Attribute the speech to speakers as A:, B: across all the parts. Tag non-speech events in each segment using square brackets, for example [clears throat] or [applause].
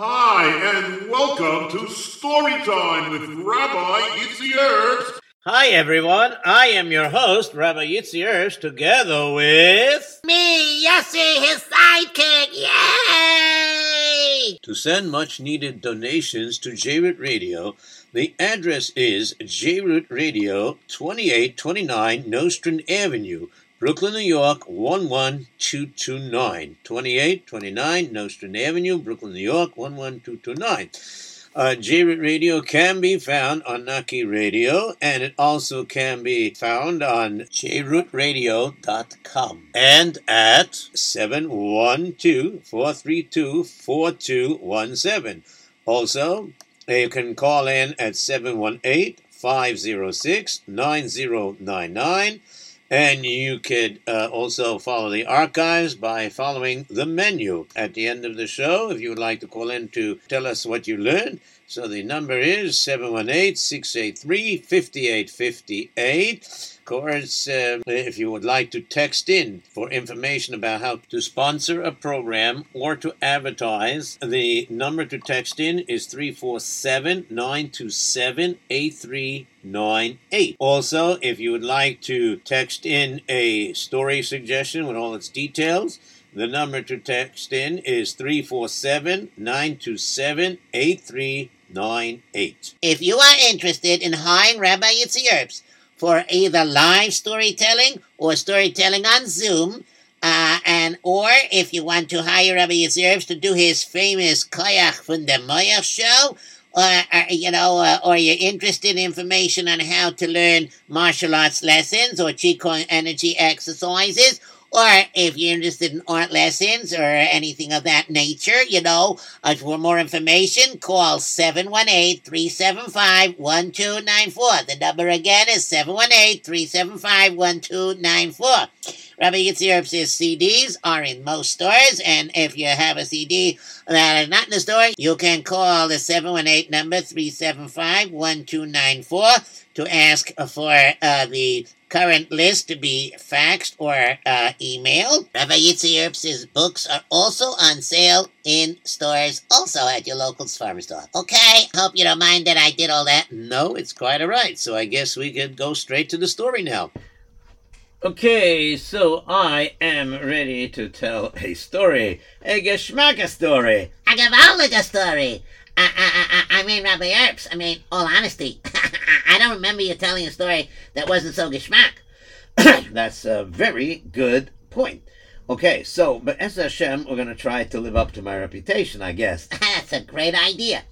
A: Hi, and welcome to Storytime with Rabbi Yitzi Herbst.
B: Hi, everyone. I am your host, Rabbi Yitzi Herbst, together with...
C: Me, Yossi, his sidekick. Yay!
B: To send much needed donations to JRoot Radio, the address is JRoot Radio, 2829 Nostrand Avenue, Brooklyn, New York, 11229. 2829 Nostrand Avenue, Brooklyn, New York, 11229. Uh, JRoot Radio can be found on Naki Radio, and it also can be found on jrootradio.com and at 712-432-4217. Also, you can call in at 718-506-9099. And you could uh, also follow the archives by following the menu at the end of the show if you would like to call in to tell us what you learned. So the number is 718 683 5858. Course, uh, if you would like to text in for information about how to sponsor a program or to advertise, the number to text in is 347 927 8398. Also, if you would like to text in a story suggestion with all its details, the number to text in is 347 927 8398.
C: If you are interested in hiring Rabbi Herbst for either live storytelling or storytelling on Zoom, uh, and or if you want to hire Rabbi Yitzi to do his famous Koyach from the Moyach show, or, uh, you know, uh, or you're interested in information on how to learn martial arts lessons or Qigong energy exercises, or if you're interested in art lessons or anything of that nature, you know, uh, for more information, call 718-375-1294. The number again is 718-375-1294. Rabbi Yitzi Herbst's CDs are in most stores, and if you have a CD that is not in the store, you can call the 718 number 375-1294 to ask for uh, the current list to be faxed or uh, emailed. Rabbi Yitzi Herbst's books are also on sale in stores, also at your local farm store. Okay, hope you don't mind that I did all that.
B: No, it's quite all right. So I guess we could go straight to the story now. Okay, so I am ready to tell a story, a geschmacka story.
C: A gewaltige story. I, I, I, mean, Rabbi Herbst, I mean, all honesty, [laughs] I don't remember you telling a story that wasn't so geschmack. [coughs]
B: That's a very good point. Okay, so, but as Hashem, we're going to try to live up to my reputation, I guess. [laughs]
C: That's a great idea.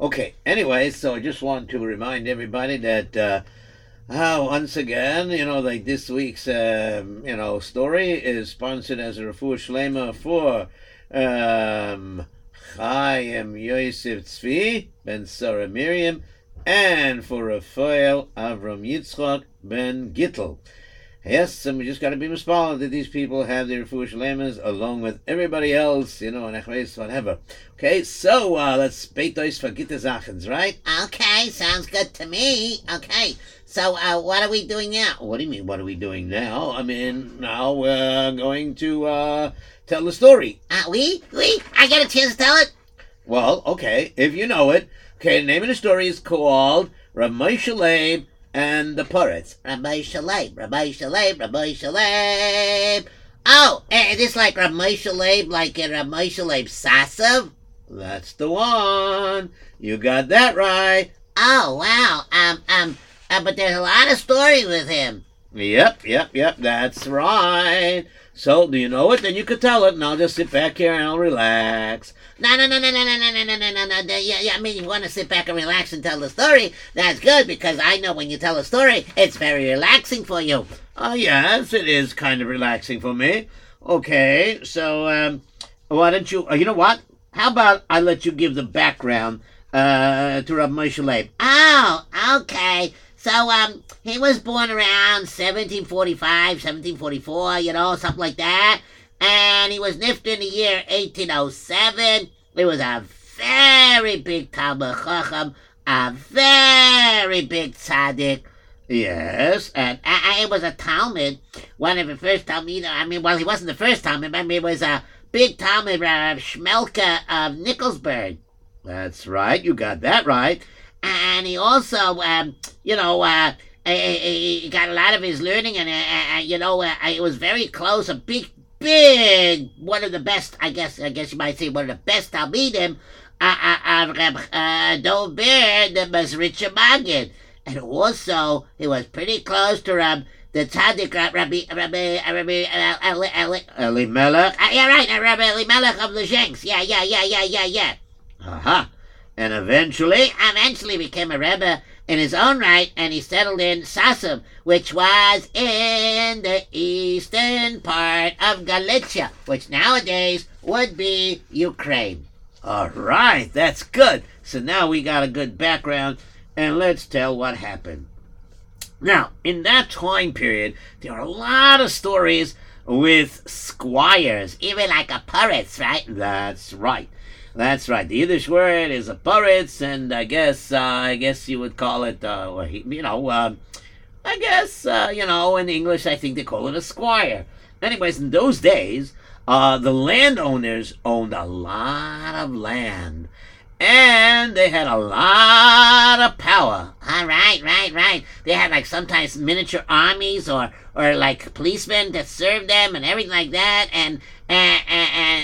B: Okay, anyway, so I just want to remind everybody that, uh, uh, once again, you know, like this week's, um, you know, story is sponsored as a refuah shlema for, um, Chaim Yosef Tzvi ben Sarah Miriam, and for Raphael Avram Yitzchak ben Gittel. Yes, and we just got to be responsible that these people have their refuah shlemas along with everybody else, you know, and whatever. Okay, so uh, let's beitos vergitte Zachens, right?
C: Okay, sounds good to me. Okay, so uh, what are we doing now?
B: What do you mean, what are we doing now? I mean, now we're going to uh, tell the story.
C: Uh, we? We? I get a chance to tell it?
B: Well, okay, if you know it. Okay, the name of the story is called Ramay Shaleb and the Poritz.
C: Rabbi Shaleb, Rabbi Shaleb, Rabbi Shaleb. Oh, eh, is this like Rabbi Shaleb, like a Rabbi Shaleb Sasov?
B: That's the one. You got that right.
C: Oh, wow. Um, um, uh, but there's a lot of story with him.
B: Yep, yep, yep, that's right. So, do you know it? Then you could tell it, and I'll just sit back here and I'll relax.
C: No, no, no, no, no, no, no, no, no, no, no, no. Yeah, yeah, I mean, you want to sit back and relax and tell the story. That's good because I know when you tell a story, it's very relaxing for you.
B: Oh, yes, it is kind of relaxing for me. Okay, so, um, why don't you, uh, you know what? How about I let you give the background uh, to Rabbi Moshe Leib?
C: Oh, okay. So, um, he was born around 1745, 1744, you know, something like that. And he was nifted in the year 1807. He was a very big Talmid Chacham, a very big tzaddik.
B: Yes.
C: And uh, it was a Talmud, one of the first Talmud. I mean, well, he wasn't the first Talmud. I mean, it was a big Talmid Rav Shmelka of Nikolsburg.
B: That's right. You got that right.
C: And he also, um, you know, uh, he he got a lot of his learning, and uh, uh, you know, uh, it was very close. A big, big, one of the best, I guess. I guess you might say one of the best Talmidim uh, uh, of Reb uh, Dov Ber, the Mezritcher Maggid, and also he was pretty close to Reb the tzaddik Rabbi Rabbi Rabbi uh, Eli Eli.
B: Elimelech.
C: Uh, yeah, right, uh, Rabbi Elimelech of the Shanks. Yeah, yeah, yeah, yeah, yeah, yeah.
B: Aha. And eventually,
C: Eventually became a Rebbe in his own right, and he settled in Sasov, which was in the eastern part of Galicia, which nowadays would be Ukraine.
B: all right, that's good. So now we got a good background, and let's tell what happened. Now, in that time period, there are a lot of stories with squires.
C: Even like a pirates, right?
B: That's right. That's right. The Yiddish word is a poritz, and I guess uh, I guess you would call it, uh, you know, uh, I guess uh, you know, in English, I think they call it a squire. Anyways, in those days, uh, the landowners owned a lot of land, and they had a lot of power.
C: All right, right, right. They had like sometimes miniature armies or or like policemen that served them and everything like that, and and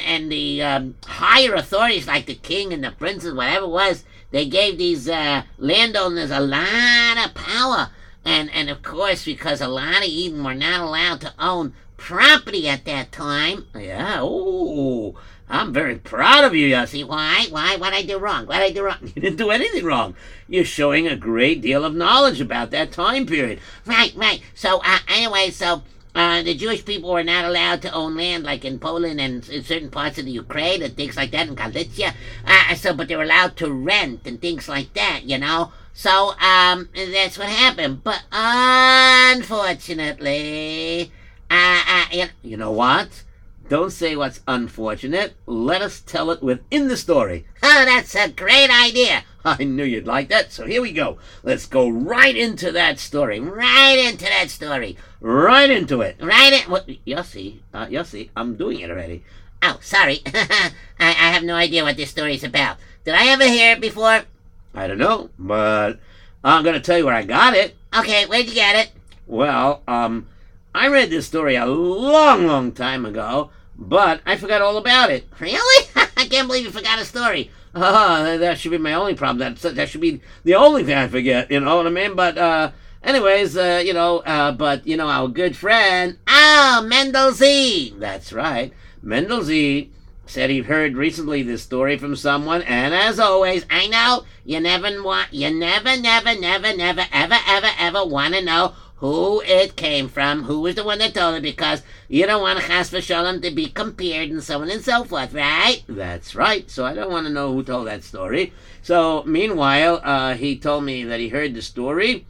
C: and, the um, higher authorities like the king and the princes, whatever it was, they gave these uh, landowners a lot of power, and and of course because a lot of Yidden were not allowed to own property at that time.
B: Yeah. Ooh, I'm very proud of you, Yossi.
C: Why? Why? What I do wrong? What I do wrong? [laughs]
B: You didn't do anything wrong. You're showing a great deal of knowledge about that time period.
C: Right, right. So, uh, anyway, so uh, the Jewish people were not allowed to own land, like in Poland and in certain parts of the Ukraine and things like that, in Galicia. Uh, so, but they were allowed to rent and things like that, you know. So, um, that's what happened. But unfortunately, uh, uh, you
B: You know what? Don't say what's unfortunate. Let us tell it within the story. [laughs]
C: oh, that's a great idea. [laughs]
B: I knew you'd like that, so here we go. Let's go right into that story.
C: Right into that story.
B: Right into it.
C: Right in.
B: What? Yossi, uh, Yossi, I'm doing it already.
C: Oh, sorry. [laughs] I, I have no idea what this story's about. Did I ever hear it before?
B: I don't know, but I'm gonna tell you where I got it.
C: Okay, where'd you get it?
B: Well, um, I read this story a long, long time ago, but I forgot all about it. [laughs]
C: Really? [laughs] I can't believe you forgot a story.
B: That should be my only problem. That that should be the only thing I forget. You know what I mean? But uh, anyways, uh, you know, uh, but you know, our good friend,
C: Oh, Mendel Z.
B: that's right, Mendel Z, said he heard recently this story from someone, and as always,
C: I know you never want, you never, never, never, never, ever, ever, ever want to know who it came from, who was the one that told it, because you don't want Chas v'Shalom to be compared and so on and so forth, right?
B: That's right. So I don't want to know who told that story. So meanwhile, uh, he told me that he heard the story,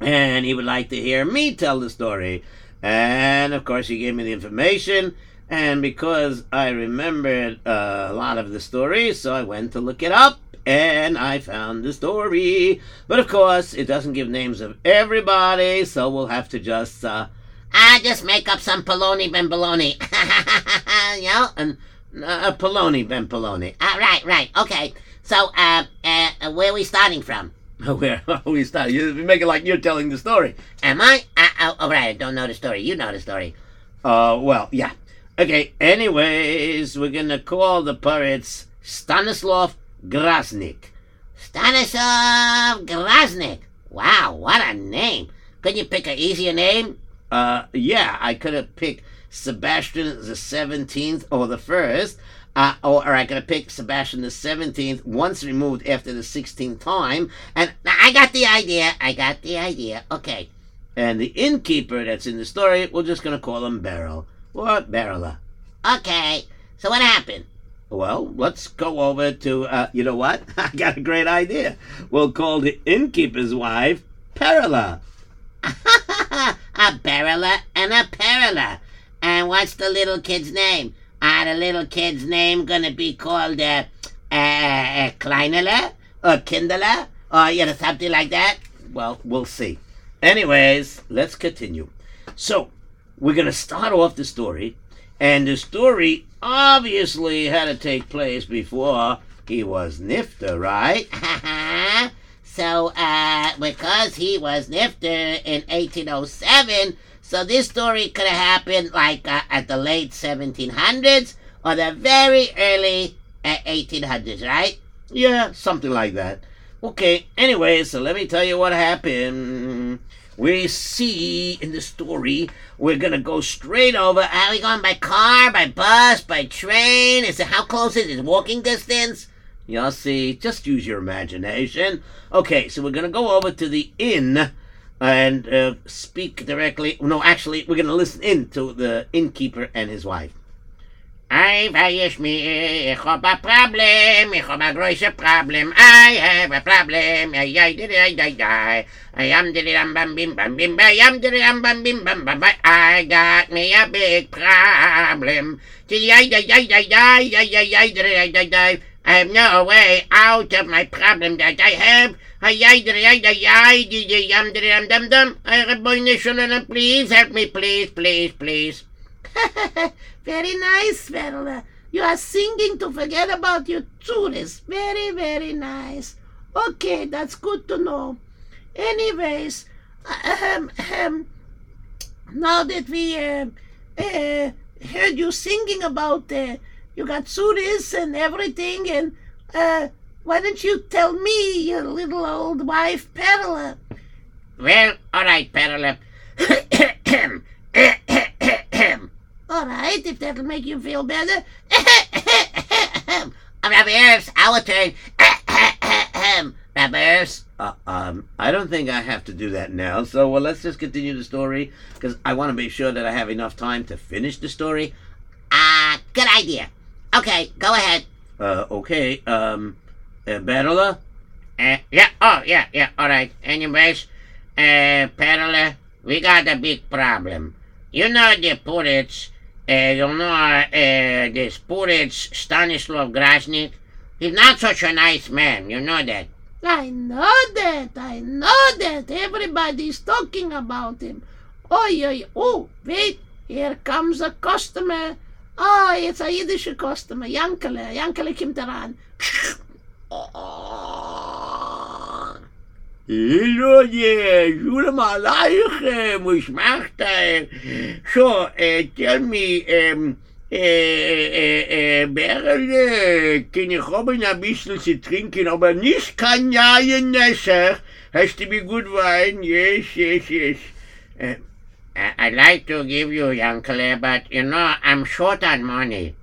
B: and he would like to hear me tell the story. And of course, he gave me the information. And because I remembered uh, a lot of the story, so I went to look it up. And I found the story. But of course, it doesn't give names of everybody, so we'll have to just uh,
C: I just make up some Poloni ben [laughs] you know?
B: and uh, Poloni Ben Poloni.
C: Uh, right, right, okay. So, uh, uh, where are we starting from? [laughs]
B: Where are we start? You make it like you're telling the story.
C: Am I? Uh, oh, all right, I don't know the story. You know the story.
B: Uh, well, yeah. Okay, anyways, we're gonna call the poritz Stanislav Grasnik.
C: Stanislav Grasnik. Wow, what a name. Could you pick an easier name?
B: Uh, yeah, I could have picked Sebastian the 17th or the 1st, uh, or, or I could have picked Sebastian the 17th once removed after the 16th time, and
C: I got the idea. I got the idea. Okay.
B: and the innkeeper that's in the story, we're just gonna call him Beryl. Or Beryla.
C: Okay. So what happened?
B: Well, let's go over to, uh, you know what? [laughs] I got a great idea. We'll call the innkeeper's wife Perila. [laughs]
C: a Berila and a Perila. And what's the little kid's name? Are the little kid's name gonna be called uh, uh, uh Kleinele or Kindle or you know something like that?
B: Well, we'll see. Anyways, let's continue. So, we're to start off the story, and the story
D: obviously had to take place before he was Nifter, right? [laughs]
C: so, uh, because he was Nifter in 1807, so this story could have happened like uh, at the late 1700s or the very early uh, 1800s, right?
D: Yeah, something like that. Okay, anyway, so let me tell you what happened. We see in the story, we're gonna go straight over.
C: Are we going by car, by bus, by train? Is it how close is it? Walking distance?
D: You'll see. Just use your imagination. Okay, so we're gonna go over to the inn and uh, speak directly. No, actually, we're going to listen in to the innkeeper and his wife.
C: I have a problem, I have a große problem, I have a problem, I I did I die. I am did am bam bim bam bim I am did am bam bim bam bam I got me a big problem. I die die die I I I die. I have no way out of my problem that I have ay ay ay ay ay, am di am dum dum, I have a please help me, please, please, please. [laughs]
E: very nice, Verla. You are singing to forget about your tsuris. Very, very nice. Okay, that's good to know. Anyways, um, um, now that we uh, uh, heard you singing about uh, you got tsuris and everything, and uh, why don't you tell me, your little old wife, Perla?
C: Well, all right, Perla. [coughs]
E: All right, if that'll make you feel better. [coughs]
C: Rabbers, our turn. [coughs] Rabbers.
D: Uh, um, I don't think I have to do that now. So, well, let's just continue the story because I want to be sure that I have enough time to finish the story.
C: Ah, uh, good idea. Okay, go ahead.
D: Uh, okay. Um, uh, Perla?
C: Uh, yeah. Oh, yeah, yeah. All right. Anyways, uh, Perla, we got a big problem. You know the Purits uh, you know, uh, this Purits Stanislav Grashnik, he's not such a nice man, you know that.
E: I know that, I know that. Everybody's talking about him. Oh, oh, oh, wait, here comes a customer. Oh, it's a Yiddish customer, Yankele. Yankele kommt heran.
B: There, Shalom Aleichem, was macht er? So, uh, tell me, um, äh, äh, Berle, kann ich haben ein bisschen zu trinken, aber nicht? Yes, yes, yes.
C: Uh, I'd like to give you, Uncle, but, you know, I'm short on money.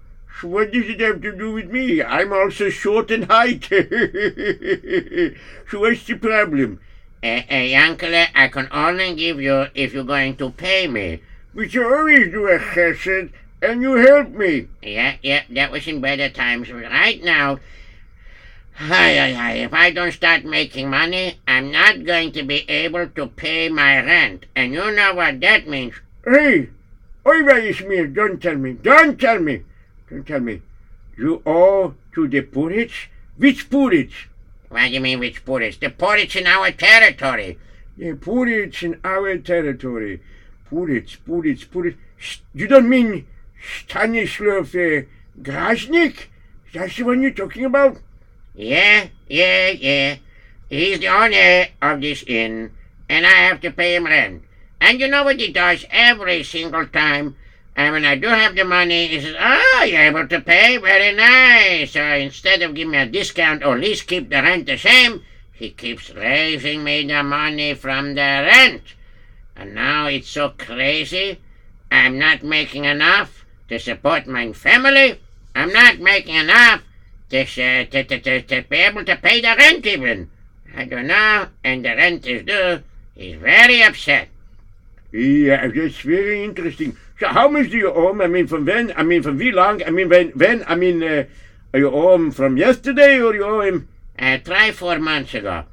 B: What does it have to do with me? I'm also short in height. [laughs] so what's the problem?
C: Uh, uh, uncle, I can only give you if you're going to pay me.
B: But you always do a chesed, and you help me.
C: Yeah, yeah, that was in better times. Right now, hi, hi, hi, if I don't start making money, I'm not going to be able to pay my rent. And you know what that means.
B: Hey, oi, Smir, don't tell me, don't tell me. Don't tell me. You owe to the Purits? Which Purits?
C: What do you mean which Purits? The Purits in our territory.
B: The Purits in our territory. Purits, Purits, Purits. You don't mean Stanislav uh, Grashnik? That's the one you're talking about?
C: Yeah, yeah, yeah. He's the owner of this inn, and I have to pay him rent. And you know what he does every single time? And when I do have the money, he says, Oh, you're able to pay? Very nice. So instead of giving me a discount or at least keep the rent the same, he keeps raising me the money from the rent. And now it's so crazy. I'm not making enough to support my family. I'm not making enough to, uh, to, to, to, to be able to pay the rent even. I don't know, and the rent is due. He's very upset.
B: Yeah, that's very interesting. So how much do you owe him? I mean, from when? I mean, from wie long? I mean, when? When? I mean, uh, you owe him from yesterday, or you owe him?
C: Uh, try four months ago.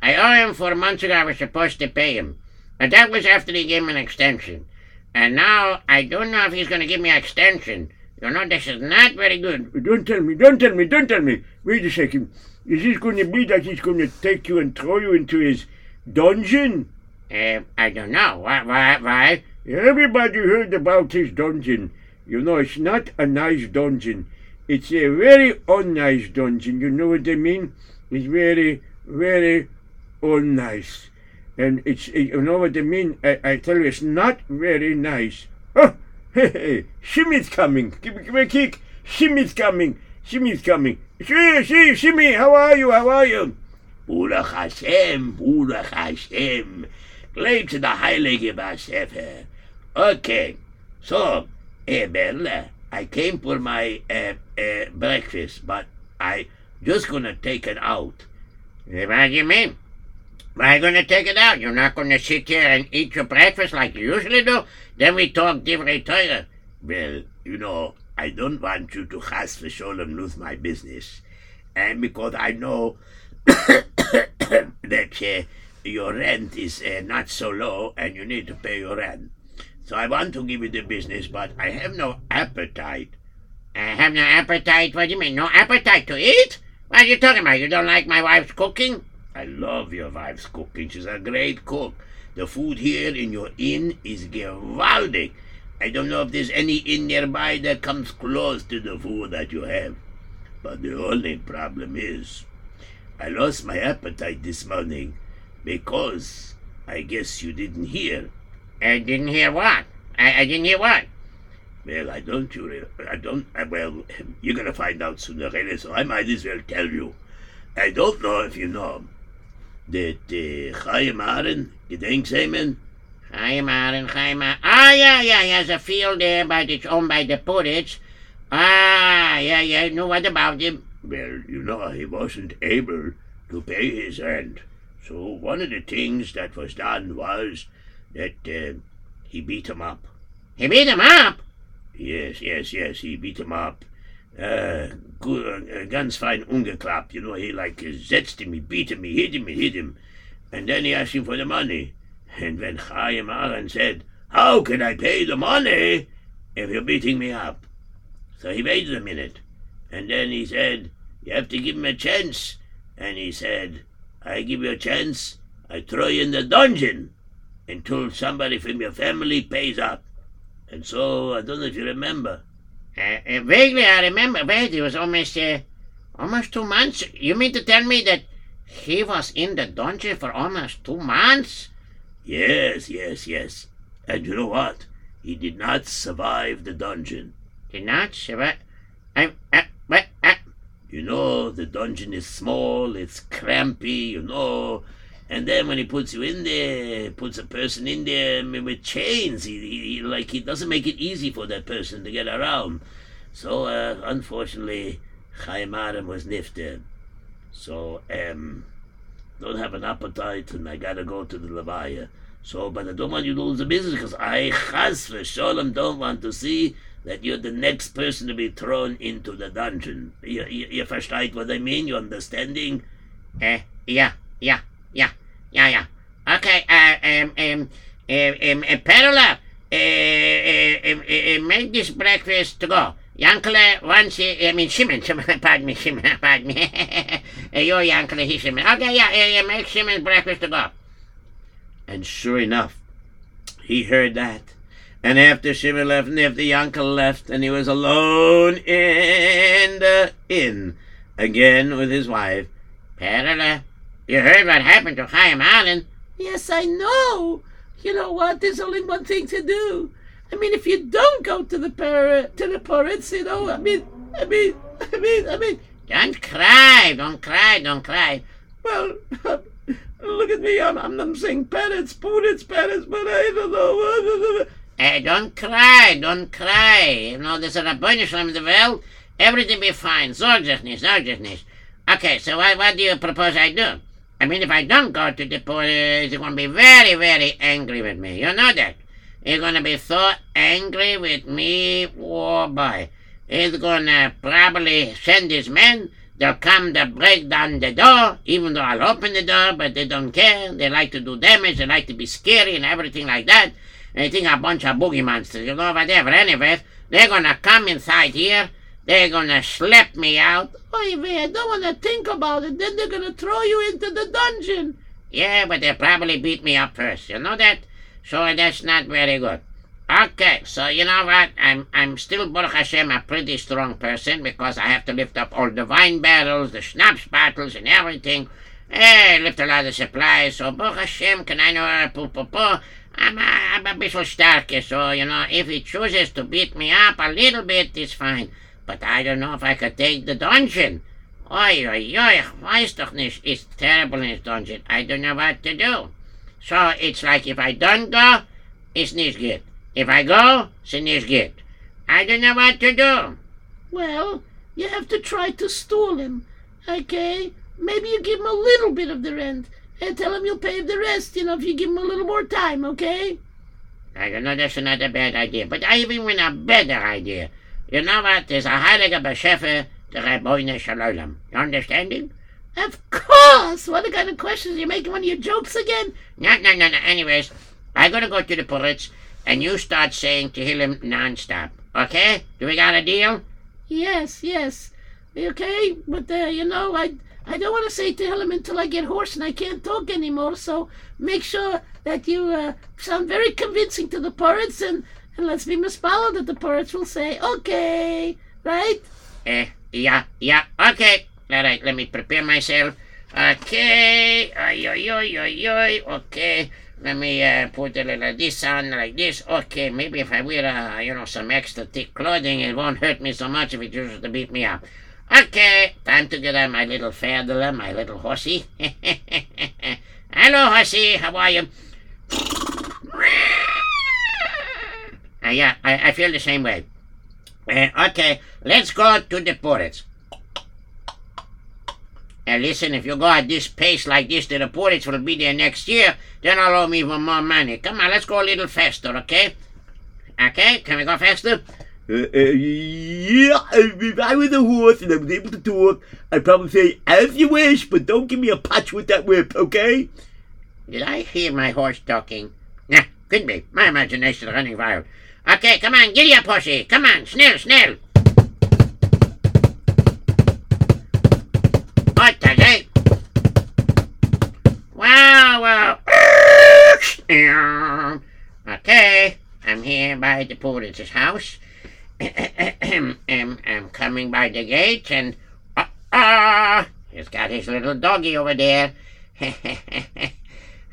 C: I owe him four months ago. I was supposed to pay him, and that was after he gave me an extension. And now I don't know if he's going to give me an extension. You know, this is not very good.
B: Don't tell me, don't tell me, don't tell me. Wait a second. Is this going to be that he's going to take you and throw you into his dungeon?
C: Uh, I don't know. Why? Why? Why?
B: Everybody heard about his dungeon. You know, it's not a nice dungeon. It's a very unnice dungeon. You know what I mean? It's very, very unnice. And it's, you know what I mean? I, I tell you, it's not very nice. Oh, [laughs] hey, hey, Shimmy's coming. Give me, give me a kick. Shimmy's coming. Shimmy's coming. Shimmy, Shimmy, Shimmy, how are you? How are you? Baruch Hashem, Baruch Hashem. Claim to the Heilige Basefer. Okay, so, Berle, I came for my uh, uh, breakfast, but I just gonna take it out.
C: What do you mean? Why to take it out? You're not to sit here and eat your breakfast like you usually do? Then we talk different Torah.
B: Well, you know, I don't want you to chas v'sholem lose my business. And because I know [coughs] that uh, your rent is uh, not so low and you need to pay your rent. So I want to give you the business, but I have no appetite.
C: I have no appetite. What do you mean? No appetite to eat? What are you talking about? You don't like my wife's cooking?
B: I love your wife's cooking. She's a great cook. The food here in your inn is gewaldig. I don't know if there's any inn nearby that comes close to the food that you have. But the only problem is, I lost my appetite this morning because I guess you didn't hear.
C: I didn't hear what? I, I didn't hear what?
B: Well, I don't. You, re- I don't. I, well, you're gonna find out sooner or later, so I might as well tell you. I don't know if you know that uh, Chaim Aaron, Gedenksemen,
C: Chaim Aaron, Chaim Aaron. Ah, yeah, yeah, he has a field there, but it's owned by the Puritz. Ah, yeah, yeah, know what about him?
B: well, you know, he wasn't able to pay his rent. So one of the things that was done was that uh, he beat him up.
C: He beat him up.
B: Yes, yes, yes, he beat him up. Uh, good, uh, ganz fein ungeklappt. You know, he like uh, setzt him, he beat him, he hit him, he hit him. And then he asked him for the money. And when Chaim Aaron said, How can I pay the money if you're beating me up? So he waited a minute. And then he said, You have to give him a chance. And he said, I give you a chance, I throw you in the dungeon until somebody from your family pays up. And so, I don't know if you remember.
C: Uh, uh, vaguely, I remember. Wait, it was almost, uh, almost two months. You mean to tell me that he was in the dungeon for almost two months?
B: Yes, yes, yes. And you know what? He did not survive the dungeon.
C: Did not survive. I, uh, what? Uh,
B: You know, the dungeon is small, it's crampy, you know. And then when he puts you in there, puts a person in there with chains, he, he, he- like he doesn't make it easy for that person to get around. So, uh, unfortunately, Chaim Aaron was nifted. So, um, don't have an appetite, and I gotta go to the Levaya. So, but I don't want you to lose the business because I, chas v'sholem, don't want to see that you're the next person to be thrown into the dungeon. You, you, you versteht what I mean? You understanding?
C: uh, yeah, yeah, yeah, yeah, yeah. Okay, uh, um, um, um, um, uh, Perla, uh, uh, um, uh, make this breakfast to go. Yankele it, I mean, Shimon, [laughs] pardon me, Shimon, [laughs] pardon me. [laughs] you're Yankele, he's Shimon. Okay, yeah, yeah, make Shimon's breakfast to go.
D: And sure enough, he heard that. And after Shimon left, and after Yankel left, and he was alone in the inn again with his wife.
C: Perla, you heard what happened to Chaim Aaron?
E: Yes, I know. You know what? There's only one thing to do. I mean, if you don't go to the par- to the Puritz, you know, I mean, I mean, I mean, I mean,
C: Don't cry, don't cry, don't cry.
E: well, [laughs] look at me. I'm, I'm, I'm saying Puritz, Puritz, Puritz, but I don't know.
C: Uh, [laughs] don't cry, don't cry. You know, there's a Rabbinish in the world. Everything be fine. Sorg dich nicht, sorg dich nicht. Okay, so what, what do you propose I do? I mean, if I don't go to the police, you're going to be very, very angry with me. You know that. You're going to be so angry with me, oh boy. He's going to probably send his men. They'll come to break down the door, even though I'll open the door, but they don't care. They like to do damage. They like to be scary and everything like that. They think a bunch of boogie monsters, you know, whatever. Anyways, they're gonna come inside here. They're gonna slap me out.
E: Oy vey, I don't want to think about it. Then they're gonna throw you into the dungeon.
C: Yeah, but they'll probably beat me up first. You know that? So that's not very good. Okay, so you know what? I'm I'm still Baruch Hashem a pretty strong person because I have to lift up all the wine barrels, the schnapps bottles, and everything. Eh, lift a lot of supplies. So Baruch Hashem, can I know poo poo poo? I'm a, I'm a bit so starker, so you know if he chooses to beat me up a little bit, it's fine. But I don't know if I could take the dungeon. Oi, oi, oi, weiß doch nicht. It's terrible in this dungeon. I don't know what to do. So it's like if I don't go, it's nicht good. If I go, it's nicht good. I don't know what to do.
E: Well, you have to try to stall him, okay? Maybe you give him a little bit of the rent and tell him you'll pay the rest, you know, if you give him a little more time, okay?
C: I don't know, that's not a bad idea, but I even a better idea. You know what? There's a Heiliger Beschefe, the Rabbeinu Shalom. You understanding?
E: Of course! What kind of questions? You making one of your jokes again?
C: No, no, no, no. Anyways, I'm going to go to the Puritz, and you start saying to Tehillim nonstop. Okay? Do we got a deal?
E: Yes, yes. Okay, but uh, you know, I I don't want to say Tehillim until I get hoarse and I can't talk anymore. So make sure that you uh, sound very convincing to the poritz, and and let's be mispallowed that the poritz will say, okay, right?
C: Eh, yeah, yeah. Okay. All right, let me prepare myself. Okay. Oy, oy, oy, oy. Okay. Let me uh, put a little this on like this. Okay, maybe if I wear, uh, you know, some extra thick clothing, it won't hurt me so much if it uses to beat me up. Okay, time to get on my little Ferdler, my little horsey. [laughs] Hello, horsey. How are you? Uh, yeah, I, I feel the same way. Uh, okay, let's go to the poritz. And listen, if you go at this pace like this, the poritz will be there next year, then I'll owe me even more money. Come on, let's go a little faster, okay? Okay, can we go faster?
B: Uh, uh, yeah, if I was a horse and I was able to talk, I'd probably say, as you wish, but don't give me a patch with that whip, okay?
C: Did I hear my horse talking? Nah, could be. My imagination running wild. Okay, come on, giddy up, horsey. Come on, snell, snell. What the heck? Wow, wow. Okay, I'm here by the porter's house. I'm, [coughs] I'm coming by the gate and... Uh, uh, he's got his little doggy over there. [laughs]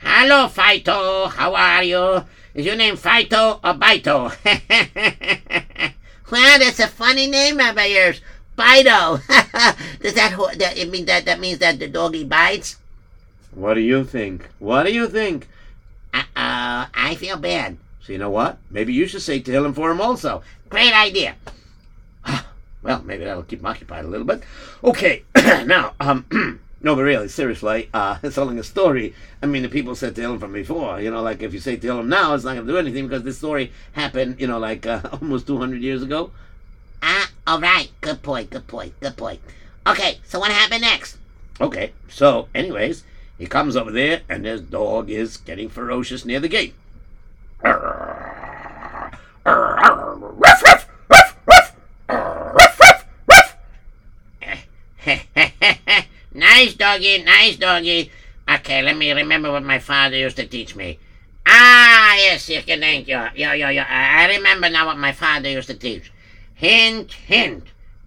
C: Hello, Fido. How are you? Is your name Fido or Bito? [laughs] well, that's a funny name, Rabbi yours. Fido. [laughs] Does that, ho- that it mean that that means that the doggy bites?
D: What do you think? What do you think?
C: Uh, uh I feel bad.
D: So you know what? Maybe you should say Tehillim for him also.
C: Great idea. [sighs]
D: Well, maybe that'll keep him occupied a little bit. Okay, [clears throat] now, um, [clears throat] no, but really, seriously, uh, it's telling a story. I mean, the people said to Tehillim from before. You know, like if you say Tehillim now, it's not going to do anything because this story happened, you know, like uh, almost 200 years ago.
C: Ah, all right. Good point. Good point. Good point. Okay, so what happened next?
D: Okay, so, anyways, he comes over there, and his dog is getting ferocious near the gate.
C: Doggy, nice doggy. Okay, let me remember what my father used to teach me. Ah, yes, you can thank you. Yeah, yeah, yeah. I remember now what my father used to teach. Hint, hint.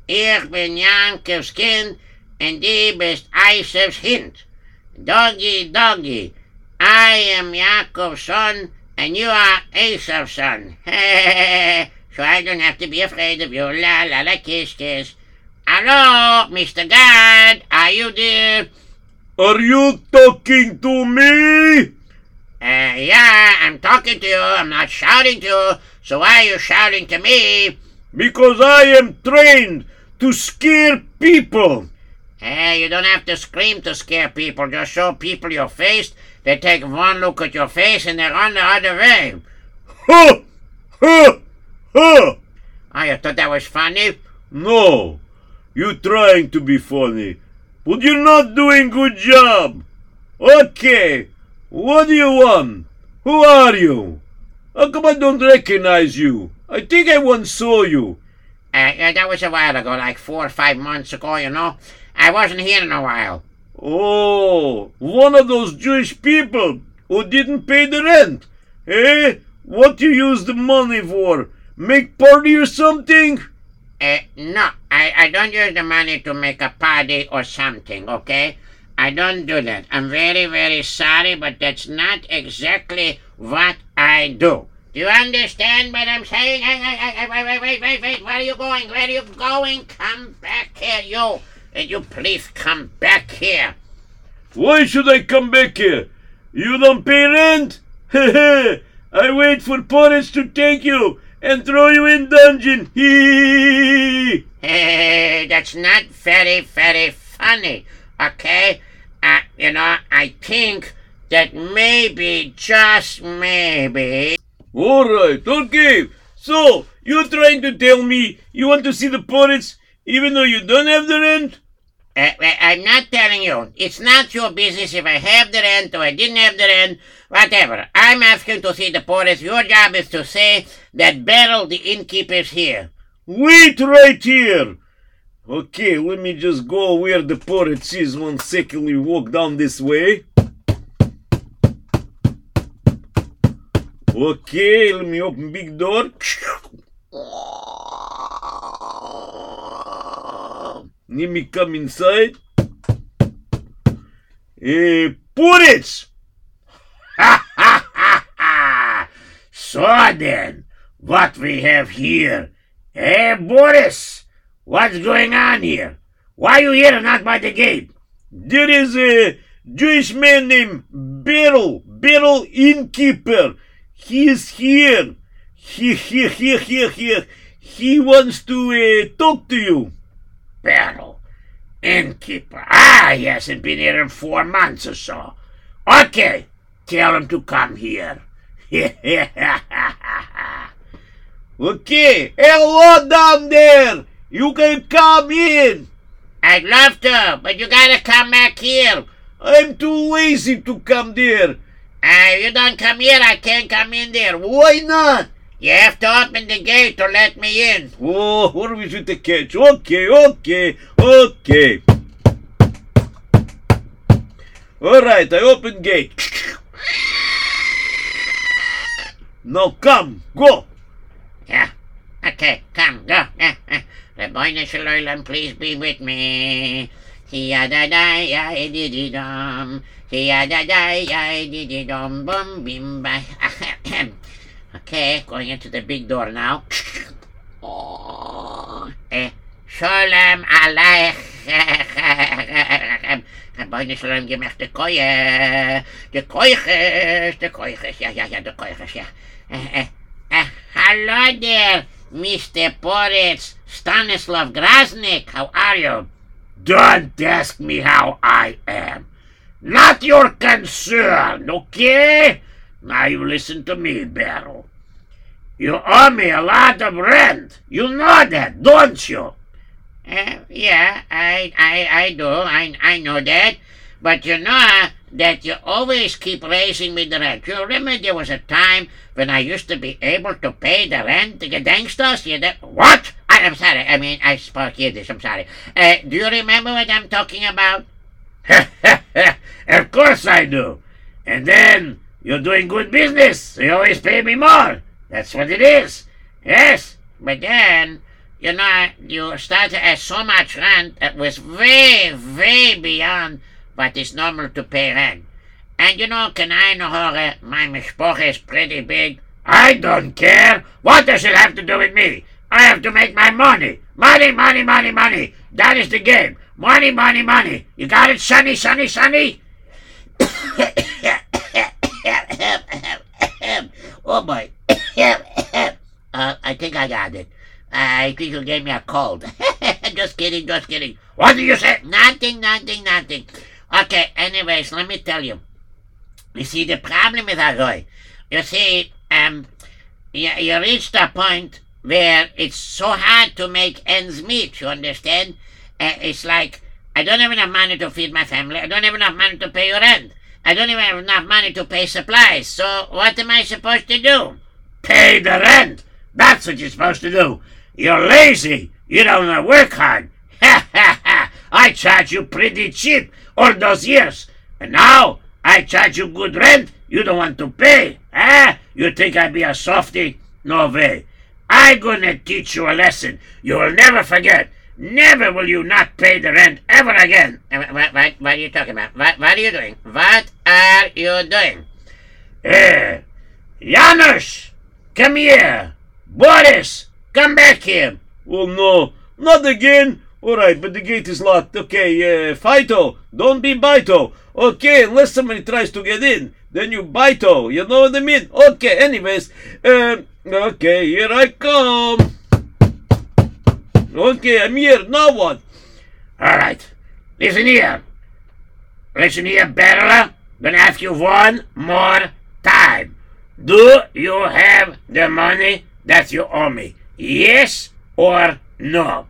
C: Ich bin Yankov's kind, and die bist Isav's hint. Doggy, doggy. I am Yaakov's son, and you are Esau's son. [laughs] so I don't have to be afraid of you. La la la, kiss, kiss. Hello, Mr. God, are you there?
B: Are you talking to me?
C: Uh, yeah, I'm talking to you. I'm not shouting to you. So why are you shouting to me?
B: Because I am trained to scare people.
C: Hey, you don't have to scream to scare people. Just show people your face. They take one look at your face and they're on the other way.
B: Ha! Ha! Ha!
C: Oh, you thought that was funny?
B: No, you trying to be funny, but you're not doing good job. Okay, what do you want? Who are you? How come I don't recognize you? I think I once saw you.
C: Uh, yeah, that was a while ago, like four or five months ago, you know. I wasn't here in a while.
B: Oh, one of those Jewish people who didn't pay the rent. Eh? What you use the money for? Make party or something?
C: Uh, no, I, I don't use the money to make a party or something, okay? I don't do that. I'm very, very sorry, but that's not exactly what I do. Do you understand what I'm saying? Wait, wait, wait, wait, wait. Where are you going? Where are you going? Come back here, you. And you please come back here.
B: Why should I come back here? You don't pay rent? [laughs] I wait for poritz to take you and throw you in dungeon. Hee!
C: Hey, that's not very, very funny, okay? Uh, you know, I think that maybe, just maybe,
B: All right, okay. So, you're trying to tell me you want to see the poritz even though you don't have the rent?
C: Uh, I'm not telling you. It's not your business if I have the rent or I didn't have the rent. Whatever. I'm asking to see the poritz. Your job is to say that Beryl, the innkeeper, is here.
B: Wait right here. Okay, let me just go where the poritz is one second. We walk down this way. Okay, let me open big door. Me come inside. Eh, poritz!
C: Ha ha ha ha! So then, what we have here? Hey, Boris! What's going on here? Why you here and not by the gate?
B: There is a Jewish man named Beryl, Beryl Innkeeper. He is here. He, he, he, he, he, he wants to uh, talk to you.
C: Beryl, innkeeper. Ah, he hasn't been here in four months or so. Okay, tell him to come here. [laughs]
B: Okay, hello down there. You can come in.
C: I'd love to, but you gotta come back here.
B: I'm too lazy to come there.
C: Ah, you don't come here, I can't come in there.
B: Why not?
C: You have to open the gate to let me in.
B: Oh, what we with the catch? Okay, okay, okay. All right, I open gate. Now come, go.
C: Yeah. Okay, come, go. Eh, eh. Rabbi Shalom, please be with me. Hiya da da Okay, going into the big door now. [laughs] Oh, eh, Shalom Aleichem. [laughs] Rabbi Shalom, gib mir die Koye. Die Koiches, die Koiches, ja, ja, ja, die Koiches, ja. Eh, eh, eh, hello there, Mr. Poritz, Stanislav Grasnik. How are you?
A: Don't ask me how I am. Not your concern, okay? Now you listen to me, Beryl. You owe me a lot of rent. You know that, don't you?
C: Uh, yeah, I, I, I do. I, I know that. But you know that you always keep raising me the rent. You remember there was a time when I used to be able to pay the rent to the gangsters? You know, what? I, I'm sorry. I mean, I spoke Yiddish. I'm sorry. Uh, do you remember what I'm talking about? [laughs]
A: of course I do. And then you're doing good business. You always pay me more. That's what it is. Yes.
C: But then, you know, you started to ask so much rent that was way, way beyond what is normal to pay rent. And you know, can I know how my mishpocha is pretty big?
A: I don't care. What does it have to do with me? I have to make my money. Money, money, money, money. That is the game. Money, money, money. You got it, Sonny, Sonny, Sonny? [coughs]
C: oh boy. [coughs] uh, I think I got it. I think you gave me a cold. [laughs] just kidding, just kidding.
A: What did you say?
C: Nothing, nothing, nothing. Okay, anyways, let me tell you. You see, the problem with Aroy, you see, um, you, you reached a point where it's so hard to make ends meet, you understand? Uh, it's like, I don't have enough money to feed my family. I don't have enough money to pay your rent. I don't even have enough money to pay supplies. So what am I supposed to do?
A: Pay the rent. That's what you're supposed to do. You're lazy. You don't work hard. [laughs] Ha ha ha! I charge you pretty cheap all those years. And now I charge you good rent. You don't want to pay. Eh? You think I'd be a softy? No way. I gonna teach you a lesson you will never forget. Never will you not pay the rent ever again.
C: Uh, What, what, what are you talking about? What, what are you doing? What are you doing?
A: Eh, Janusz, come here. Boris, come back here.
B: Oh no, not again. All right, but the gate is locked. Okay, uh, Fighto, don't be Bito. Okay, unless somebody tries to get in, then you Bito. You know what I mean? Okay, anyways, um, okay, here I come. Okay, I'm here. Now what?
A: All right, listen here. Listen here, Barrela. Gonna ask you one more time. Do you have the money that you owe me? Yes or no?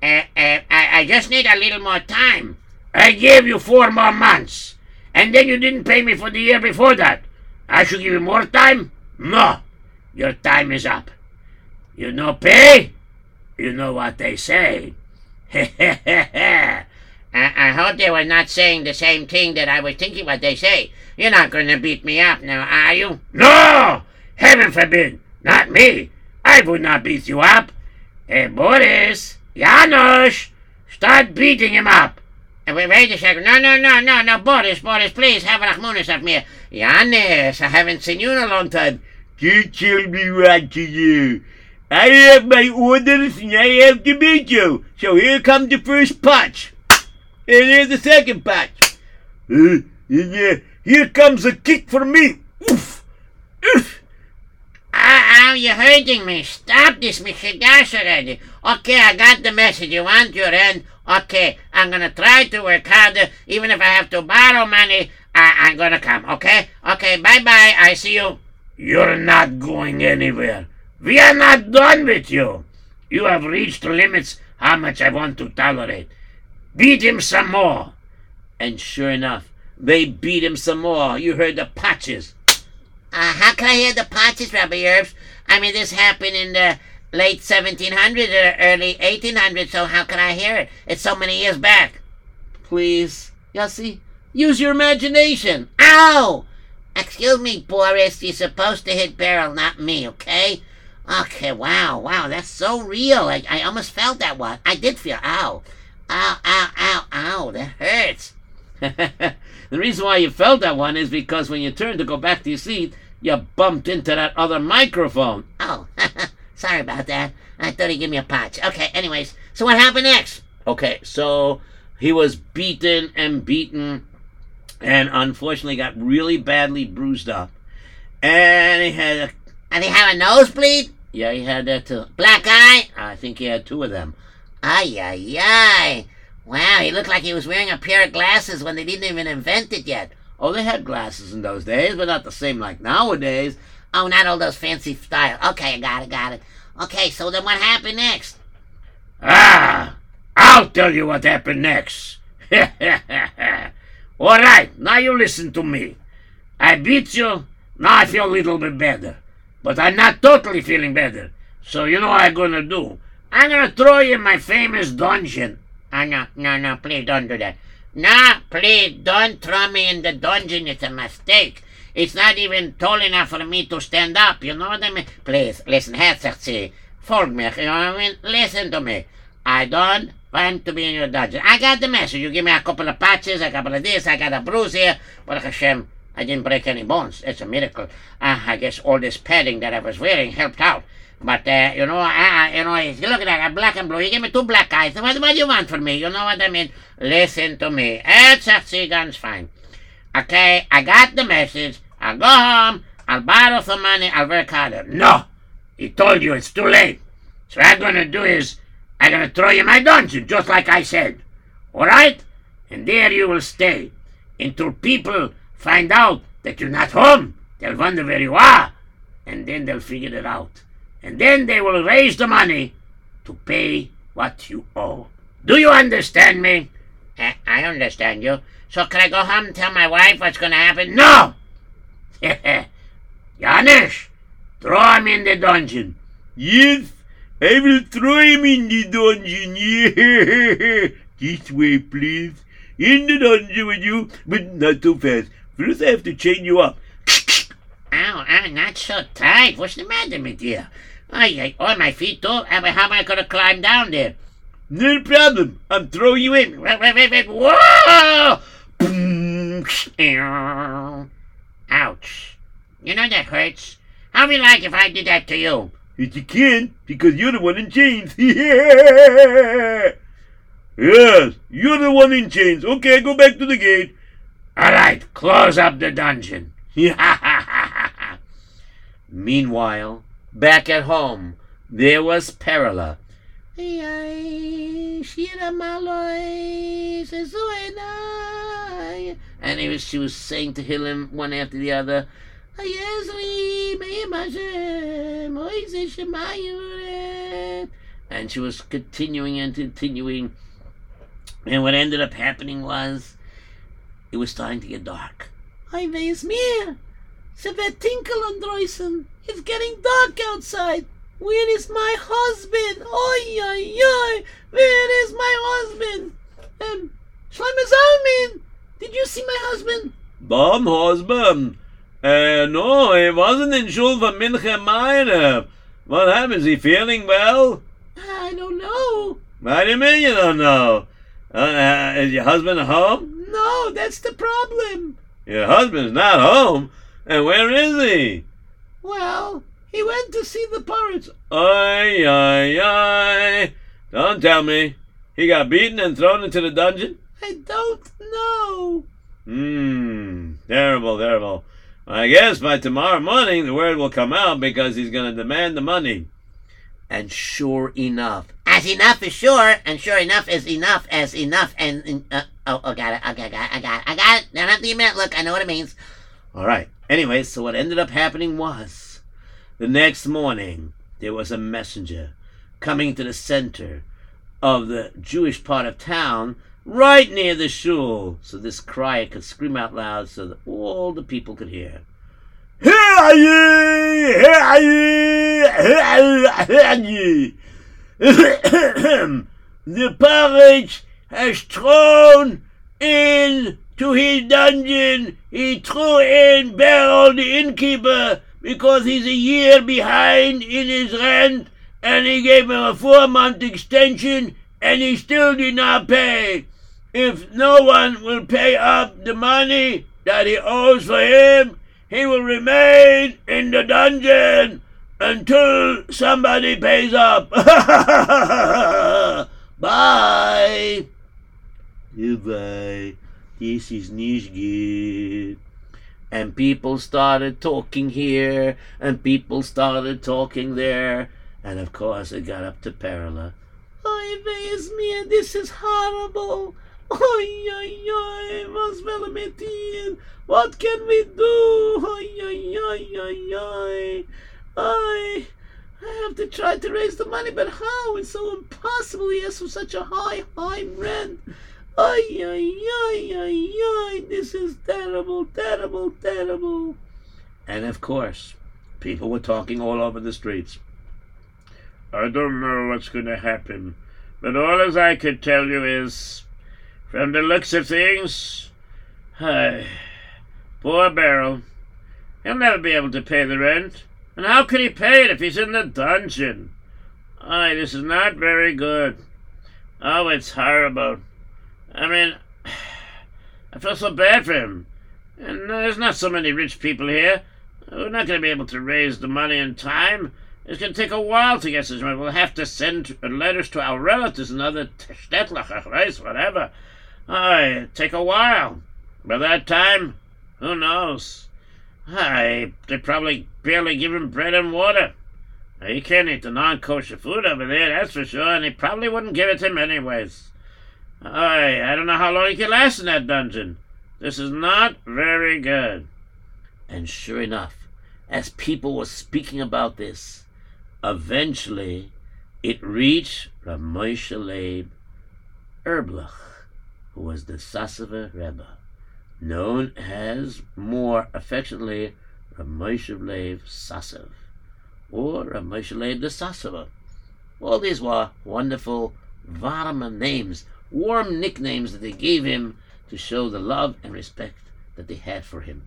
C: Uh, uh, I, I just need a little more time.
A: I gave you four more months, and then you didn't pay me for the year before that. I should give you more time? No. Your time is up. You no pay? You know what they say. [laughs]
C: I, I hope they were not saying the same thing that I was thinking what they say. You're not going to beat me up now, are you?
A: no! Heaven forbid! Not me! I would not beat you up. Hey, Boris! Janusz! Start beating him up!
C: Uh, Wait, wait a second. No, no, no, no, no. Boris, Boris, please have Rachmanis of me. Janusz, I haven't seen you in a long time.
B: You tell me what to do. I have my orders and I have to beat you. So here comes the first punch. And here's the second punch. Uh, and, here comes a kick for me. Oof. Oof.
C: Ow, ow, you're hurting me. Stop this, Mr. Gas already. Okay, I got the message. You want your end? Okay, I'm gonna try to work harder. Even if I have to borrow money, I, I'm gonna come, okay? Okay, bye-bye. I see you.
A: You're not going anywhere. We are not done with you. You have reached the limits how much I want to tolerate. Beat him some more.
B: And sure enough, they beat him some more. You heard the patches.
C: Uh, how can I hear the patches, Rabbi Herbs? I mean, this happened in the late 1700s or early 1800s, so how can I hear it? It's so many years back.
B: Please, Yossi, use your imagination.
C: Ow! Excuse me, Boris. You're supposed to hit Beryl, not me, okay? Okay, wow, wow, that's so real. I, I almost felt that one. I did feel, ow. Ow, ow, ow, ow, that hurts. [laughs]
B: the reason why you felt that one is because when you turned to go back to your seat, you bumped into that other microphone.
C: Oh, [laughs] sorry about that. I thought he'd give me a patch. Okay, anyways, so what happened next?
B: Okay, so he was beaten and beaten and unfortunately got really badly bruised up. And he had a
C: And he had a nosebleed?
B: Yeah, he had that too.
C: Black eye?
B: I think he had two of them.
C: Ay, ay, ay. Wow, he looked like he was wearing a pair of glasses when they didn't even invent it yet.
B: Oh, they had glasses in those days, but not the same like nowadays.
C: Oh, not all those fancy style. Okay, I got it, got it. Okay, so then what happened next?
A: Ah, I'll tell you what happened next. [laughs] All right, now you listen to me. I beat you. Now I feel a little bit better. But I'm not totally feeling better. So you know what I'm gonna do? I'm gonna throw you in my famous dungeon.
C: Oh, no, no, no, please don't do that. No, please don't throw me in the dungeon. It's a mistake. It's not even tall enough for me to stand up. You know what I mean? Please, listen, Herzog, folg me. You know what I mean? Listen to me. I don't want to be in your dungeon. I got the message. You give me a couple of patches, a couple of this. I got a bruise here. Baruch Hashem, I didn't break any bones. It's a miracle. Uh, I guess all this padding that I was wearing helped out. But uh, you know, I, you know, look at that, I'm black and blue. You give me two black eyes. What, what do you want from me? You know what I mean? Listen to me. Herzog Gun's fine. Okay, I got the message. I'll go home. I'll borrow some money. I'll work harder.
A: No, he told you it's too late. So what I'm gonna do is I'm gonna throw you my dungeon, just like I said. All right? And there you will stay until people find out that you're not home. They'll wonder where you are, and then they'll figure it out. And then they will raise the money to pay what you owe. Do you understand me?
C: I understand you. So can I go home and tell my wife what's going to happen?
A: No! [laughs] Janusz, throw him in the dungeon.
B: Yes, I will throw him in the dungeon. Yeah. [laughs] This way, please. In the dungeon with you, but not too fast. First, I have to chain you up.
C: Ow,
F: uh, not so tight. What's the matter with you? Ay, ay, oh, my feet too. How am I going to climb down there?
B: No problem. I'm throw you in.
F: Wait, wait, wait, wait. Whoa! Ouch. You know that hurts. How would you like if I did that to you?
B: Yes, you can, because you're the one in chains. [laughs] yes, you're the one in chains. Okay, go back to the gate.
C: All right, close up the dungeon. [laughs]
G: Meanwhile, back at home, there was
H: suena.
G: And he was, she was saying to him one after the other, and she was continuing and continuing. And what ended up happening was it was starting to get dark.
H: Ay, wees mir. Se wird tinkel und draußen. It's getting dark outside. Where is my husband? Oy, oy, oy. Where is my husband? Um, Shlomo Zalman, did you see my husband?
B: Bomb husband. Uh, no, he wasn't in shul for Mincha Minor. What happened? Is he feeling well?
H: I don't know.
B: What do you mean you don't know? Uh, uh, is your husband at home?
H: No, that's the problem.
B: Your husband's not home. And where is he?
H: Well, he went to see the Poritz.
B: Ay, ay, ay. Don't tell me. He got beaten and thrown into the dungeon?
H: I don't know.
B: Hmm. Terrible, terrible. I guess by tomorrow morning the word will come out because he's going to demand the money.
G: And sure enough,
F: As enough is sure, and sure enough is enough as enough, and uh, oh, oh, got it, okay, I got it, I got it, I got it. Don't have to. Look, I know what it means.
G: All right. Anyway, so what ended up happening was the next morning there was a messenger coming to the center of the Jewish part of town, right near the shul, so this crier could scream out loud so that all the people could hear.
B: Here are ye! Here are ye! Here are ye! [coughs] the Poritz has thrown in to his dungeon. He threw in Beryl the innkeeper because he's a year behind in his rent, and he gave him a four-month extension, and he still did not pay. If no one will pay up the money that he owes for him, he will remain in the dungeon until somebody pays up. [laughs] Bye. Goodbye. This is nicht good.
G: And people started talking here, and people started talking there, and of course it got up to Perila.
H: Oy, wees mir, this is horrible. Oy, oy, oy, was will mit? What can we do? Oy, oy, oy, oy, oy. Oy, I have to try to raise the money, but how? It's so impossible. He has such a high, high rent. Oy, oy, oy, oy, oy, this is terrible, terrible, terrible.
G: And of course, people were talking all over the streets.
C: I don't know what's going to happen, but all as I can tell you is, from the looks of things, ay, poor Beryl. He'll never be able to pay the rent. And how could he pay it if he's in the dungeon? Aye, this is not very good. Oh, it's horrible. I mean, [sighs] I feel so bad for him. And uh, there's not so many rich people here. We're not going to be able to raise the money in time. It's going to take a while to get this money. We'll have to send letters to our relatives and other rice, whatever. Aye, take a while. By that time, who knows? Aye, they probably barely give him bread and water. Now, he can't eat the non-kosher food over there, that's for sure, and he probably wouldn't give it to him anyways. Aye, I don't know how long he can last in that dungeon. This is not very good.
G: And sure enough, as people were speaking about this, eventually it reached Ramosha Leib Erblach, who was the Sasover Rebbe, known as more affectionately Ramosha Leib Sasov, or Ramosha Leib the Sasover. All these were wonderful Varma names, warm nicknames that they gave him to show the love and respect that they had for him.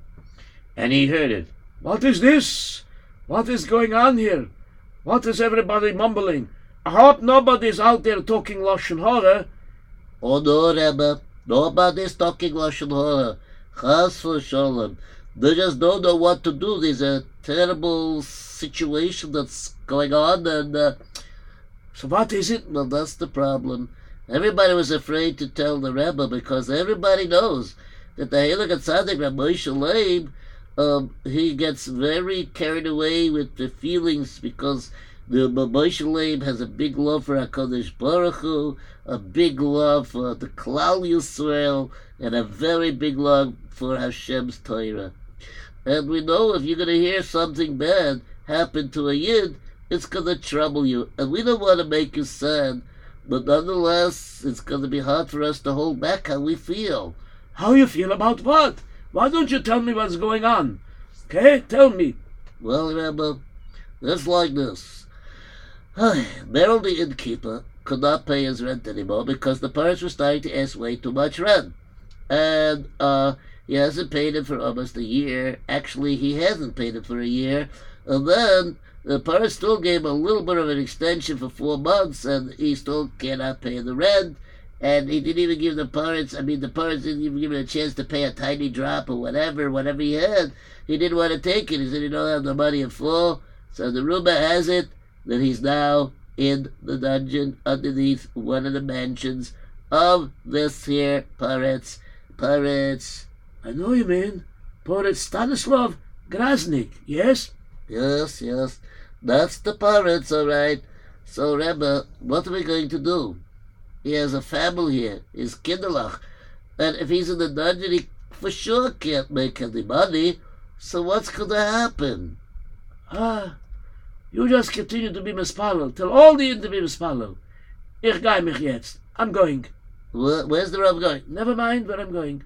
G: And he heard it
I: What is this? What is going on here? What is everybody mumbling? I hope nobody's out there talking Lashon Hara.
B: Oh no, Rebbe. Nobody's talking Lashon Hara. Chas v'sholem. They just don't know what to do. There's a terrible situation that's going on, and uh,
I: So what is it?
B: well, that's the problem. Everybody was afraid to tell the Rebbe because everybody knows that the Heilig Tzaddik Rabbi Leib, um, he gets very carried away with the feelings because the Rabbi Leib has a big love for Hakadosh Baruch Hu, a big love for the Klal Yisrael, and a very big love for Hashem's Torah. And we know if you're going to hear something bad happen to a Yid, it's going to trouble you. And we don't want to make you sad, but nonetheless, it's going to be hard for us to hold back how we feel.
I: How you feel about what? Why don't you tell me what's going on? Okay, tell me.
B: Well, Rebbe, it's like this. Merrill, the innkeeper, could not pay his rent anymore because the Poritz were starting to ask way too much rent. And uh, he hasn't paid it for almost a year. Actually, he hasn't paid it for a year. And then the Poritz still gave him a little bit of an extension for four months, and he still cannot pay the rent. And he didn't even give the Poritz, I mean, the Poritz didn't even give him a chance to pay a tiny drop or whatever, whatever he had. He didn't want to take it. He said he don't have the money in full. So the rumor has it that he's now in the dungeon underneath one of the mansions of this here Poritz. Poritz.
I: I know you mean. Poritz Stanislav Grasnik, yes?
B: Yes, yes. That's the Poritz, all right. So, Rebbe, what are we going to do? He has a family here, his kinderlach. And if he's in the dungeon, he for sure can't make any money. So what's going to happen?
I: Ah, you just continue to be mispalel. Tell all the to be mispalel. Ich gehe mich jetzt. I'm going.
B: Where, where's the Rebbe going?
I: Never mind where I'm going.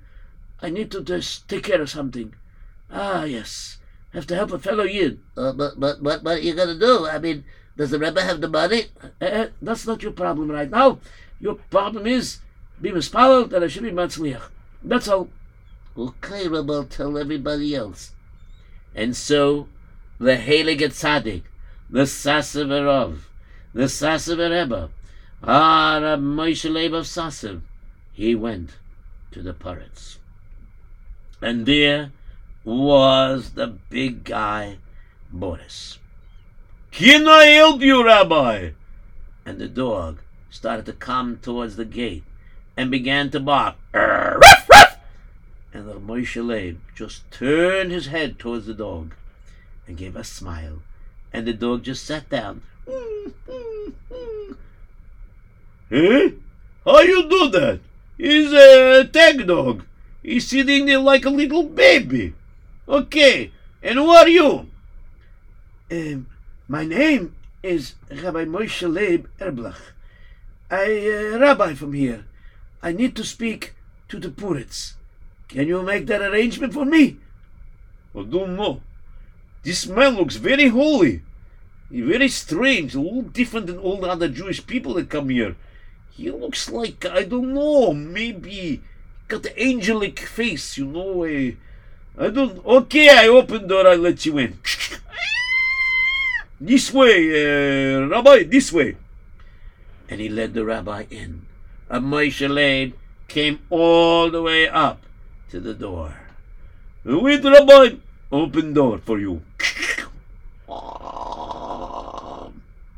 I: I need to just take care of something. Ah, yes. Have to help a fellow Yid.
B: Uh, but, but, but what are you going to do? I mean, does the Rebbe have the money?
I: Eh, that's not your problem right now. Your problem is be mispalel that I should be matzliach. That's all.
B: Okay, Rebbe, I'll tell everybody else.
J: And so the Heilige Tzaddik, the Saseverov, the Sasover Rebbe, ah, Rab Moshe Leib of Sasov, he went to the Poritz. And there was the big guy, Boris. Can I help you, Rabbi? And the dog started to come towards the gate and began to bark. Ruff, ruff!" And the Moshe Leib just turned his head towards the dog and gave a smile. And the dog just sat down. Eh? How you do that? He's a tag dog. He's sitting there like a little baby. Okay, and who are you?
I: Um, my name is Rabbi Moshe Leib Erblach. I uh, rabbi from here. I need to speak to the Poritz. Can you make that arrangement for me?
J: I don't know. This man looks very holy. Very strange, a little different than all the other Jewish people that come here. He looks like, I don't know, maybe got the angelic face, you know. eh, I don't. Okay, I open door, I let you in. [laughs] This way, uh, Rabbi, this way. And he led the rabbi in. And Moshe Leib came all the way up to the door. Wait, Rabbi, open door for you. [laughs]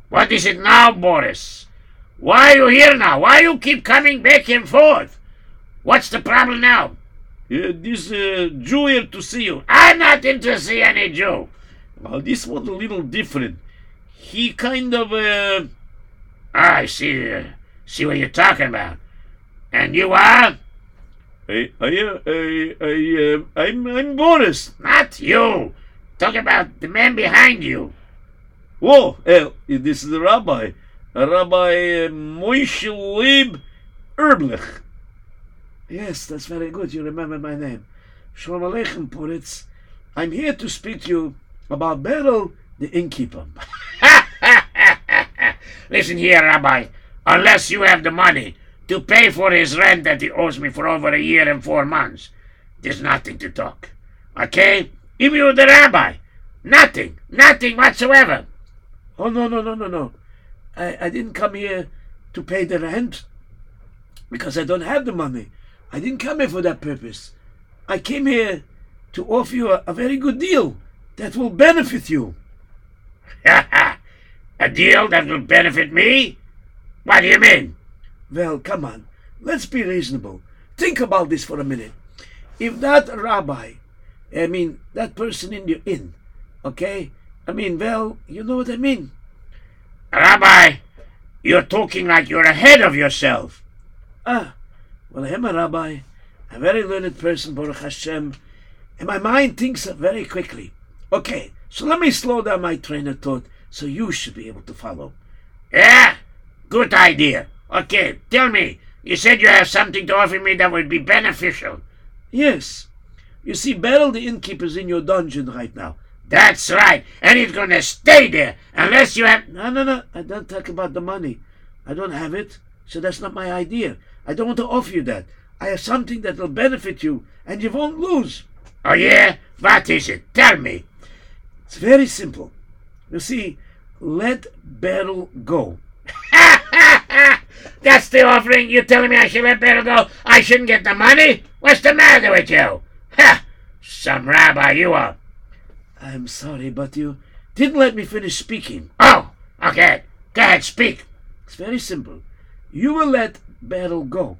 C: What is it now, Boris? Why are you here now? Why you keep coming back and forth? What's the problem now?
J: Yeah, this uh, Jew here to see you.
C: I'm not interested in any Jew.
J: Well, this one's a little different. He kind of, uh,
C: I see. Uh, see what you're talking about. And you are?
J: I, I, uh, I, I, uh, I'm, I'm Boris.
C: Not you. Talk about the man behind you.
J: Whoa, uh, this is the rabbi. Rabbi uh, Moshe Leib Erblich.
I: Yes, that's very good. You remember my name. Shalom Aleichem, Poritz. I'm here to speak to you about Beryl, the innkeeper. [laughs]
C: Listen here, Rabbi. Unless you have the money to pay for his rent that he owes me for over a year and four months, there's nothing to talk. Okay? Even you're the rabbi, Nothing. Nothing whatsoever.
B: Oh, no, no, no, no, no. I, I didn't come here to pay the rent because I don't have the money. I didn't come here for that purpose. I came here to offer you a, a very good deal that will benefit you. [laughs]
C: a deal that will benefit me? What do you mean?
B: Well, come on. Let's be reasonable. Think about this for a minute. If that rabbi, I mean, that person in your inn, okay? I mean, well, you know what I mean.
C: Rabbi, you're talking like you're ahead of yourself.
B: Ah, well, I am a rabbi, a very learned person, Baruch Hashem, and my mind thinks very quickly. Okay, so let me slow down my train of thought so you should be able to follow.
C: Yeah? Good idea. Okay, tell me. You said you have something to offer me that would be beneficial.
B: Yes. You see, Beryl the innkeeper is in your dungeon right now.
C: That's right. And he's going to stay there unless you have.
B: No, no, no. I don't talk about the money. I don't have it, so that's not my idea. I don't want to offer you that. I have something that will benefit you, and you won't lose.
C: Oh, yeah? What is it? Tell me.
B: It's very simple. You see, let Beryl go.
C: Ha ha ha That's the offering. You're telling me I should let Beryl go? I shouldn't get the money? What's the matter with you? [laughs] Ha! Some rabbi you are.
B: I'm sorry, but you didn't let me finish speaking.
C: Oh, okay. Go ahead, speak.
B: It's very simple. You will let Beryl go.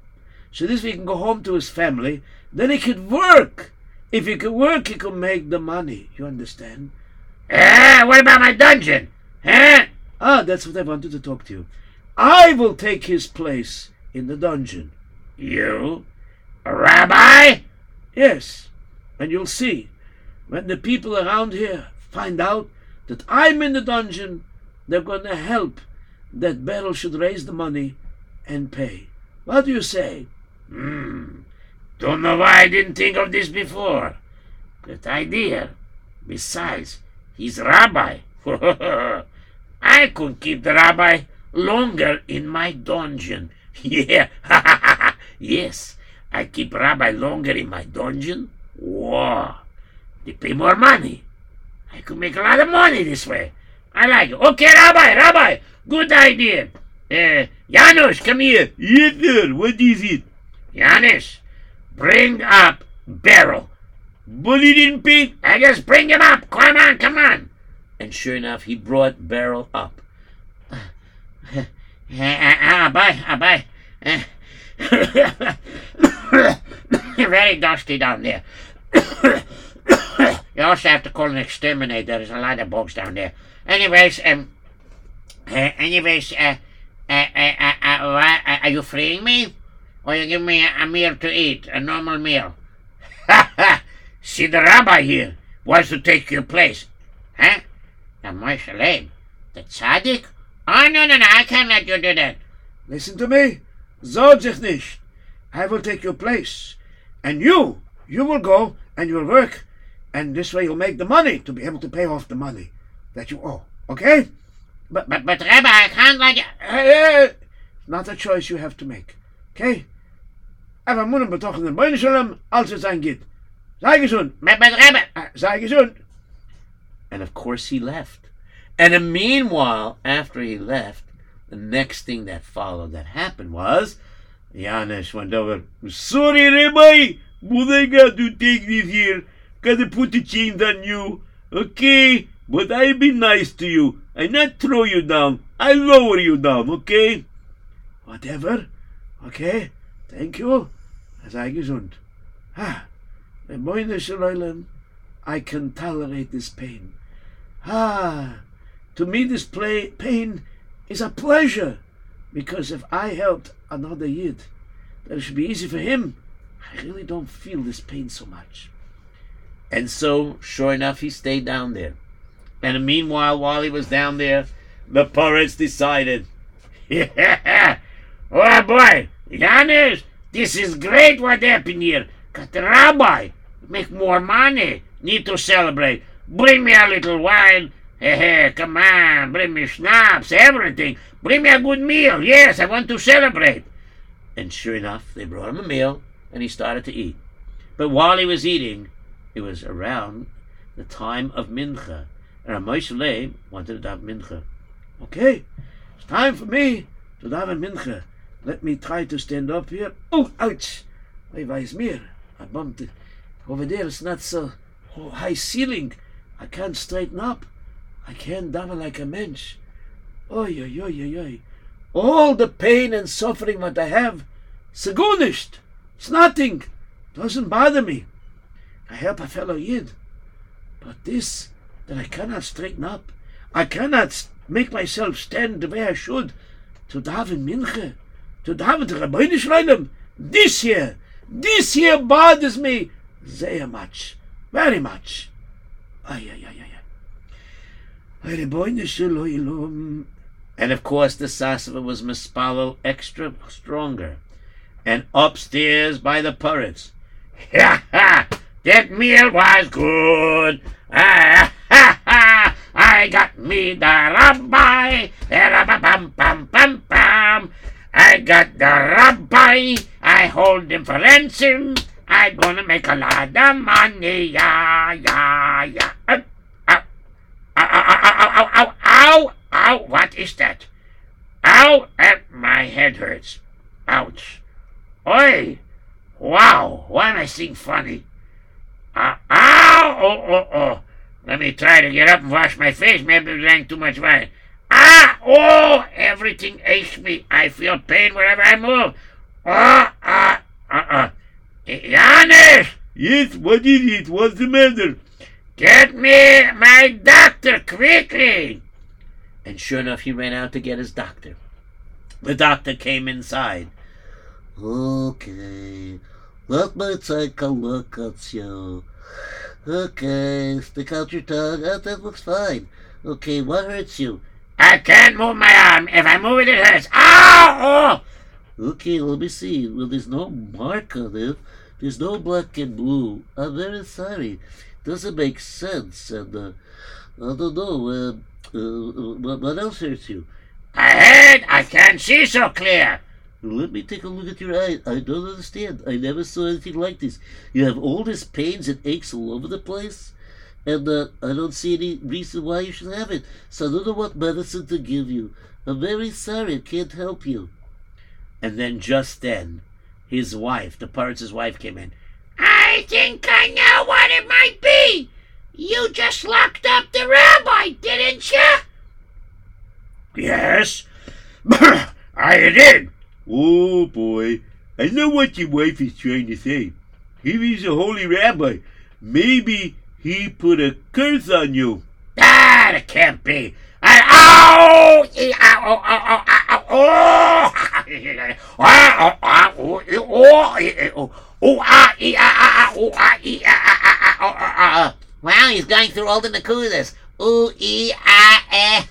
B: So this way he can go home to his family. Then he could work. If he could work, he could make the money. You understand?
C: Eh, what about my dungeon? Huh?
B: Ah, that's what I wanted to talk to you. I will take his place in the dungeon.
C: You? A rabbi?
B: Yes, and you'll see. When the people around here find out that I'm in the dungeon, they're going to help that Beryl should raise the money and pay. What do you say?
C: Hmm. Don't know why I didn't think of this before. Good idea. Besides, he's rabbi. [laughs] I could keep the rabbi longer in my dungeon. [laughs] Yeah. [laughs] yes. I keep rabbi longer in my dungeon. Wow. They pay more money. I could make a lot of money this way. I like it. Okay, Rabbi, Rabbi, good idea. Uh, Janusz, come here.
K: Yes, sir. What is it?
C: Janusz, bring up Beryl.
K: But he didn't pay.
C: I just bring him up. Come on, come on.
L: And sure enough, he brought Beryl up. [laughs]
C: Abai, Abai. [coughs] Very dusty down there. [coughs] you also have to call an exterminator. There's a lot of bugs down there. Anyways, um, uh, anyways, uh, uh, uh, uh, are you freeing me? Or you give me a, meal to eat, a normal meal? Ha! [laughs] See the rabbi here wants to take your place. Huh? The Moshe The tzaddik? Oh, no, no, no, I can't let you do that.
B: Listen to me. Zod nicht. I will take your place. And you, you will go and you'll work. And this way you'll make the money to be able to pay off the money that you owe. Okay?
C: But, but, but, Rabbi, I can't let you.
B: Hey, Not a choice you have to make. Okay? Aber munnen betochen den Beine Shalom, als es ein geht. Sei gesund.
C: But, but, Rabbi,
B: Ah, Sei gesund.
L: And of course, he left. And meanwhile, after he left, the next thing that followed that happened was Janusz went over.
K: Sorry, Rabbi, but I got to take this here. Got to put the chains on you. Okay? But I be nice to you. I not throw you down. I lower you down, okay?
B: Whatever. Okay? Thank you. Sei gesund. Ah, Shalom, I can tolerate this pain. Ah, to me this play, pain is a pleasure. Because if I helped another Yid, that should be easy for him. I really don't feel this pain so much.
L: And so, sure enough, he stayed down there. And meanwhile, while he was down there, the Poritz decided. [laughs]
C: Oh boy, Janusz, this is great what happened here. Got the rabbi. Make more money. Need to celebrate. Bring me a little wine. Come on. Bring me schnapps, everything. Bring me a good meal. Yes, I want to celebrate.
L: And sure enough, they brought him a meal, and he started to eat. But while he was eating, it was around the time of Mincha.
B: Moshe Leib wanted to daven mincha. Okay, it's time for me to daven mincha. Let me try to stand up here. Oh, ouch! I weiß mir. I bumped it. Over there, it's not so high ceiling. I can't straighten up. I can't daven like a mensch. Oy, oy, oy, oy, oy. All the pain and suffering that I have, nicht. It's nothing. Doesn't bother me. I help a fellow Yid. But this, that I cannot straighten up, I cannot make myself stand the way I should, to daven minche, to daven to Ribono Shel Olam, this here, this here bothers me very much, very much. And of course, the Sasover was mispalel extra stronger. And upstairs by the turrets, [laughs]
C: Ha ha! That meal was good. Ah! I got me the rabbi. Bam bam bam bam. I got the rabbi. I hold him for ransom. I'm gonna make a lot of money. Yeah, yeah, yeah. Ow, ow, ow, ow, ow, ow, ow. What is that? Ow, and my head hurts. Ouch. Oi. Wow, why am I seeing funny? Uh, ow! Oh, oh, oh. Let me try to get up and wash my face. Maybe I drank too much wine. Ah! Oh! Everything aches me. I feel pain wherever I move. Oh! Ah! Uh-uh. Janusz!
M: Yes, what is it? What's the matter?
C: Get me my doctor quickly!
B: and sure enough, he ran out to get his doctor. The doctor came inside.
N: Okay, let me take a look at you. Okay, stick out your tongue. Oh, that looks fine. Okay, what hurts you?
C: I can't move my arm. If I move it, it hurts. Ow! Oh!
N: Okay, let me see. Well, there's no mark on it. There's no black and blue. I'm very sorry. Doesn't make sense. And uh, I don't know. Uh, uh, what, what else hurts you?
C: Head! I can't see so clear.
N: Let me take a look at your eye. I don't understand. I never saw anything like this. You have all these pains and aches all over the place, and uh, I don't see any reason why you should have it. So I don't know what medicine to give you. I'm very sorry. I can't help you.
B: And then just then, his wife, the Poritz's wife, came in.
O: I think I know what it might be. You just locked up the rabbi, didn't you?
C: Yes? [coughs] I did.
M: Oh boy, I know what your wife is trying to say. If he's a holy rabbi, maybe he put a curse on you.
C: That it can't be. I! E- Ow! Ow! Ow! Ow! Ow! Oh! Ow! Ow! Oh! e- Oh! e- Oh! Oh! Ah! E- Ah! Ah! ah, Oh! Ah! E- Ah! Ah! Ah! Ah! Oh! Ah! Ah!
P: Wow, he's going through all the nakudas. Ooh, ee, ah, eh.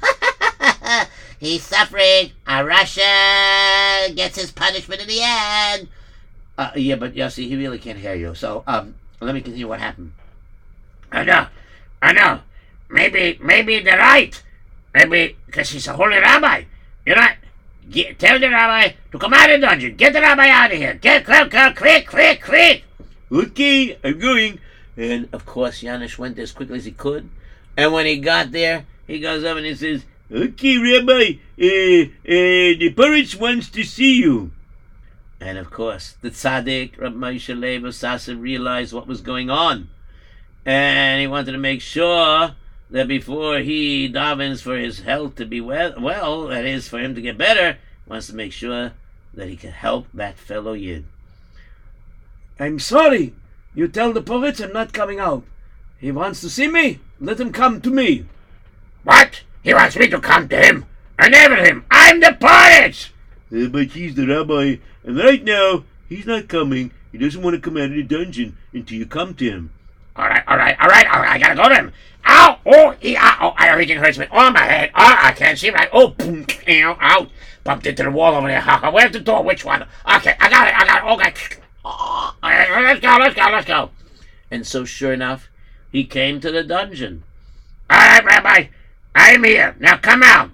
P: He's suffering. Uh, Rasha gets his punishment in the end.
B: Uh, yeah, but Yossi, he really can't hear you. So, um, let me continue what happened.
C: I know. I know. Maybe, maybe they're right. Maybe because he's a holy rabbi. You know, get, tell the rabbi to come out of the dungeon. Get the rabbi out of here. Get, quick, quick, quick, quick, quick.
M: Okay, I'm going.
B: And of course, Janusz went as quickly as he could. And when he got there, he goes up and he says,
M: Okay, Rabbi, uh, uh, the Poritz wants to see you.
B: and of course, the tzaddik, Rabbi Moshe Sasa, realized what was going on. And he wanted to make sure that before he davens for his health to be well, well, that is, for him to get better, wants to make sure that he can help that fellow Yid. I'm sorry. You tell the Poritz I'm not coming out. He wants to see me. Let him come to me.
C: What? He wants me to come to him. Enable him. I'm the Poritz.
M: Uh, but he's the rabbi, and right now, he's not coming. He doesn't want to come out of the dungeon until you come to him.
C: All right, all right, all right, all right. I gotta go to him. Ow! Oh, e- ow, uh, oh, everything hurts me. Oh, my head. Oh, I can't see right. Oh, boom, ow, ow. Bumped into the wall over there. Ha, ha. Where's the door? Which one? Okay, I got it. I got it. Okay. Oh, all right, let's go. Let's go. Let's go.
B: And so, sure enough, he came to the dungeon.
C: All right, Rabbi. I'm here. Now come out.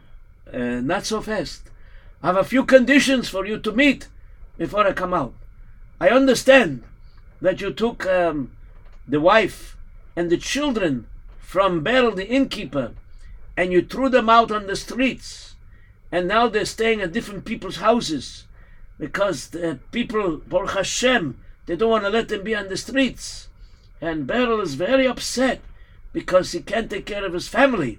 B: Uh, not so fast. I have a few conditions for you to meet before I come out. I understand that you took um, the wife and the children from Beryl, the innkeeper, and you threw them out on the streets. And now they're staying at different people's houses because the people, Baruch Hashem, they don't want to let them be on the streets. And Beryl is very upset because he can't take care of his family.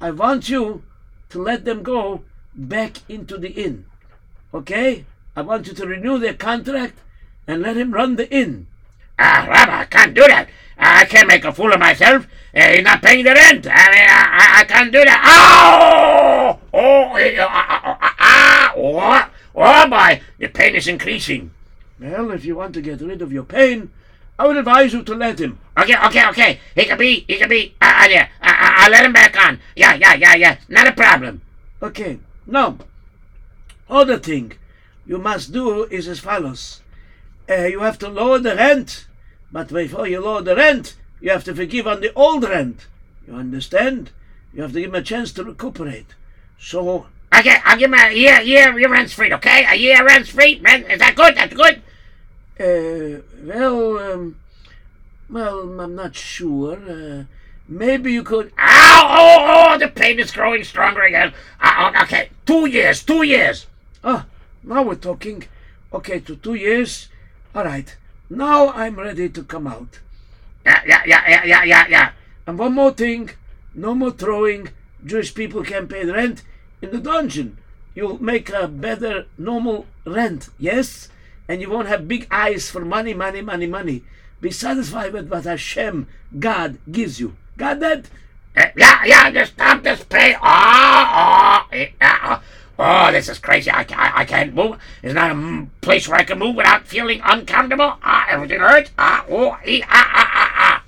B: I want you to let them go back into the inn. Okay? I want you to renew their contract and let him run the inn.
C: Ah, Rabbi, I can't do that. I can't make a fool of myself. Uh, he's not paying the rent. I mean, I, I, I can't do that. Oh! Oh! eh, ah, ah, ah, ah, oh, oh, boy. The pain is increasing.
B: Well, if you want to get rid of your pain, I would advise you to let him.
C: Okay, okay, okay. He can be, he can be, uh, uh, yeah. I, I, I'll let him back on. Yeah, yeah, yeah, yeah. Not a problem.
B: Okay. Now, other thing you must do is as follows. Uh, you have to lower the rent, but before you lower the rent, you have to forgive on the old rent. You understand? You have to give him a chance to recuperate. So,
C: Okay, I'll give him a year, year, year rent's free, okay? A year rent's free. Rent, is that good? That's good?
B: uh, well, um, well, I'm not sure. Uh, maybe you could.
C: Ow! Oh, oh, the pain is growing stronger again. Uh, uh, okay, two years, two years.
B: Ah, now we're talking. Okay, to two years. All right. Now I'm ready to come out.
C: Yeah, yeah, yeah, yeah, yeah, yeah, yeah.
B: And one more thing no more throwing. Jewish people can pay the rent in the dungeon. You'll make a better normal rent, yes? And you won't have big eyes for money, money, money, money. Be satisfied with what Hashem, God, gives you. Got that?
C: Uh, yeah, yeah, just stop this pain. Oh, oh, eh, uh, oh, oh, this is crazy. I, I, I can't move. There's not a mm, place where I can move without feeling uncomfortable. Ah, everything hurts. Ah, oh, eh, ah, ah, ah, ah.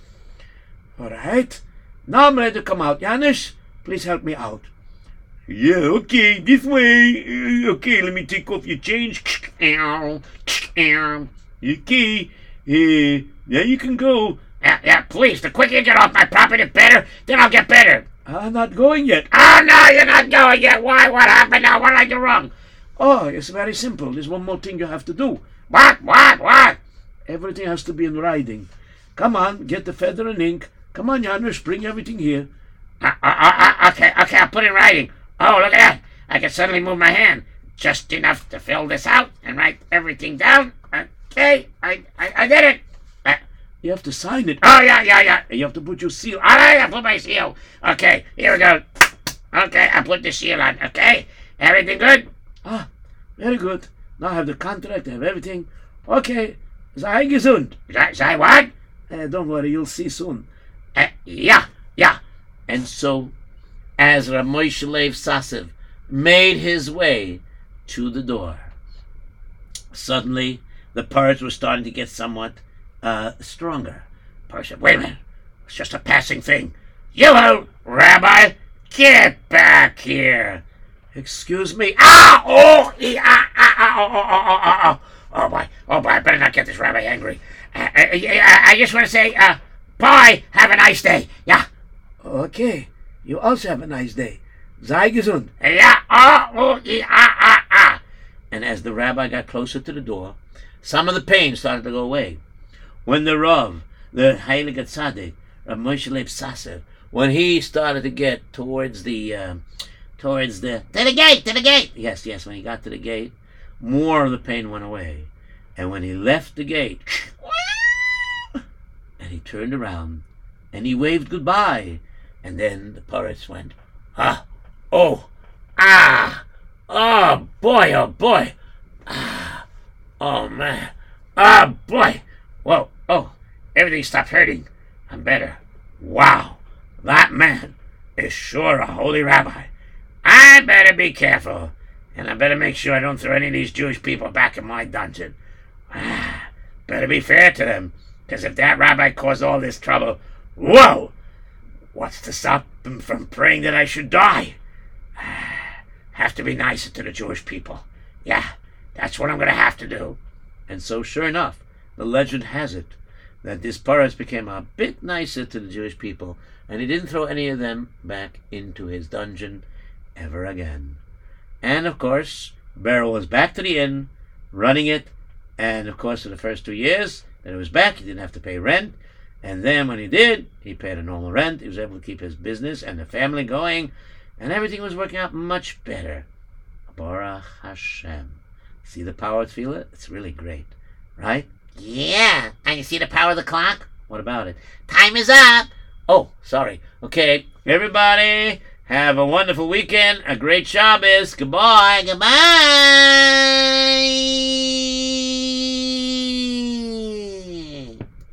B: All right. Now I'm ready to come out. Janusz, please help me out.
Q: Yeah, okay, this way. Okay, let me take off your change.
C: Ow, ow.
Q: Okay, uh, now you can go.
C: Yeah, yeah, please. The quicker you get off my property, the better. Then I'll get better.
B: I'm not going yet.
C: Oh, no, you're not going yet. Why? What happened now? What did I do wrong?
B: Oh, it's very simple. There's one more thing you have to do.
C: What? What? What?
B: Everything has to be in writing. Come on, get the feather and ink. Come on, Janusz, bring everything here.
C: Uh, uh, uh, uh, okay, okay, I'll put it in writing. Oh, look at that. I can suddenly move my hand. Just enough to fill this out and write everything down. Okay, I, I, I did it.
B: You have to sign it.
C: oh, yeah, yeah, yeah.
B: And you have to put your seal.
C: All right, I put my seal. Okay, here we go. Okay, I put the seal on. Okay, everything good?
B: Ah, very good. Now I have the contract, I have everything. Okay, sei gesund.
C: Say what?
B: Uh, don't worry, you'll see soon.
C: Uh, yeah, yeah.
R: And so, as Ramoshe Lev Sasov made his way to the door, suddenly the purge were starting to get somewhat uh, stronger.
C: Person, wait a minute. It's just a passing thing. You, old Rabbi, get back here.
B: Excuse me.
C: Ah! Oh! ee, ah, ah, ah, oh, oh, oh, oh, oh, oh, oh, boy. Oh, boy. I better not get this rabbi angry. Uh, uh, I, I just want to say, uh, bye. Have a nice day. Yeah.
B: Okay, you also have a nice day. Sei gesund.
C: Yeah. Oh, oh, ee, ah, ah, ah.
R: And as the rabbi got closer to the door, some of the pain started to go away. When the Rav, the Heilige Tzaddik, Rav Moshe Leib Sasov, when he started to get towards the, uh, towards the,
S: To the gate, to the gate.
R: yes, yes, when he got to the gate, more of the pain went away. And when he left the gate, [laughs] and he turned around, and he waved goodbye, and then the Poritz went,
C: Ah. Oh. Ah. Oh, boy. Oh, boy. Ah. Oh, man. Ah, boy. Whoa. Oh, everything stopped hurting. I'm better. Wow. That man is sure a holy rabbi. I better be careful. And I better make sure I don't throw any of these Jewish people back in my dungeon. Ah, better be fair to them. Because if that rabbi caused all this trouble, whoa! What's to stop him from praying that I should die? Ah, have to be nicer to the Jewish people. Yeah, that's what I'm going to have to do.
R: And so, sure enough, the legend has it that this Poritz became a bit nicer to the Jewish people, and he didn't throw any of them back into his dungeon ever again. And of course, Beryl was back to the inn, running it, and of course, for the first two years that it was back, he didn't have to pay rent,
B: And then when he did, he paid a normal rent. He was able to keep his business and the family going, and everything was working out much better. Baruch Hashem. See the power of tefillah? It's really great, right?
C: Yeah. And you see the power of the clock?
B: What about it?
C: Time is up.
B: Oh, sorry. Okay, everybody, have a wonderful weekend, a great Shabbos. Goodbye.
C: Goodbye.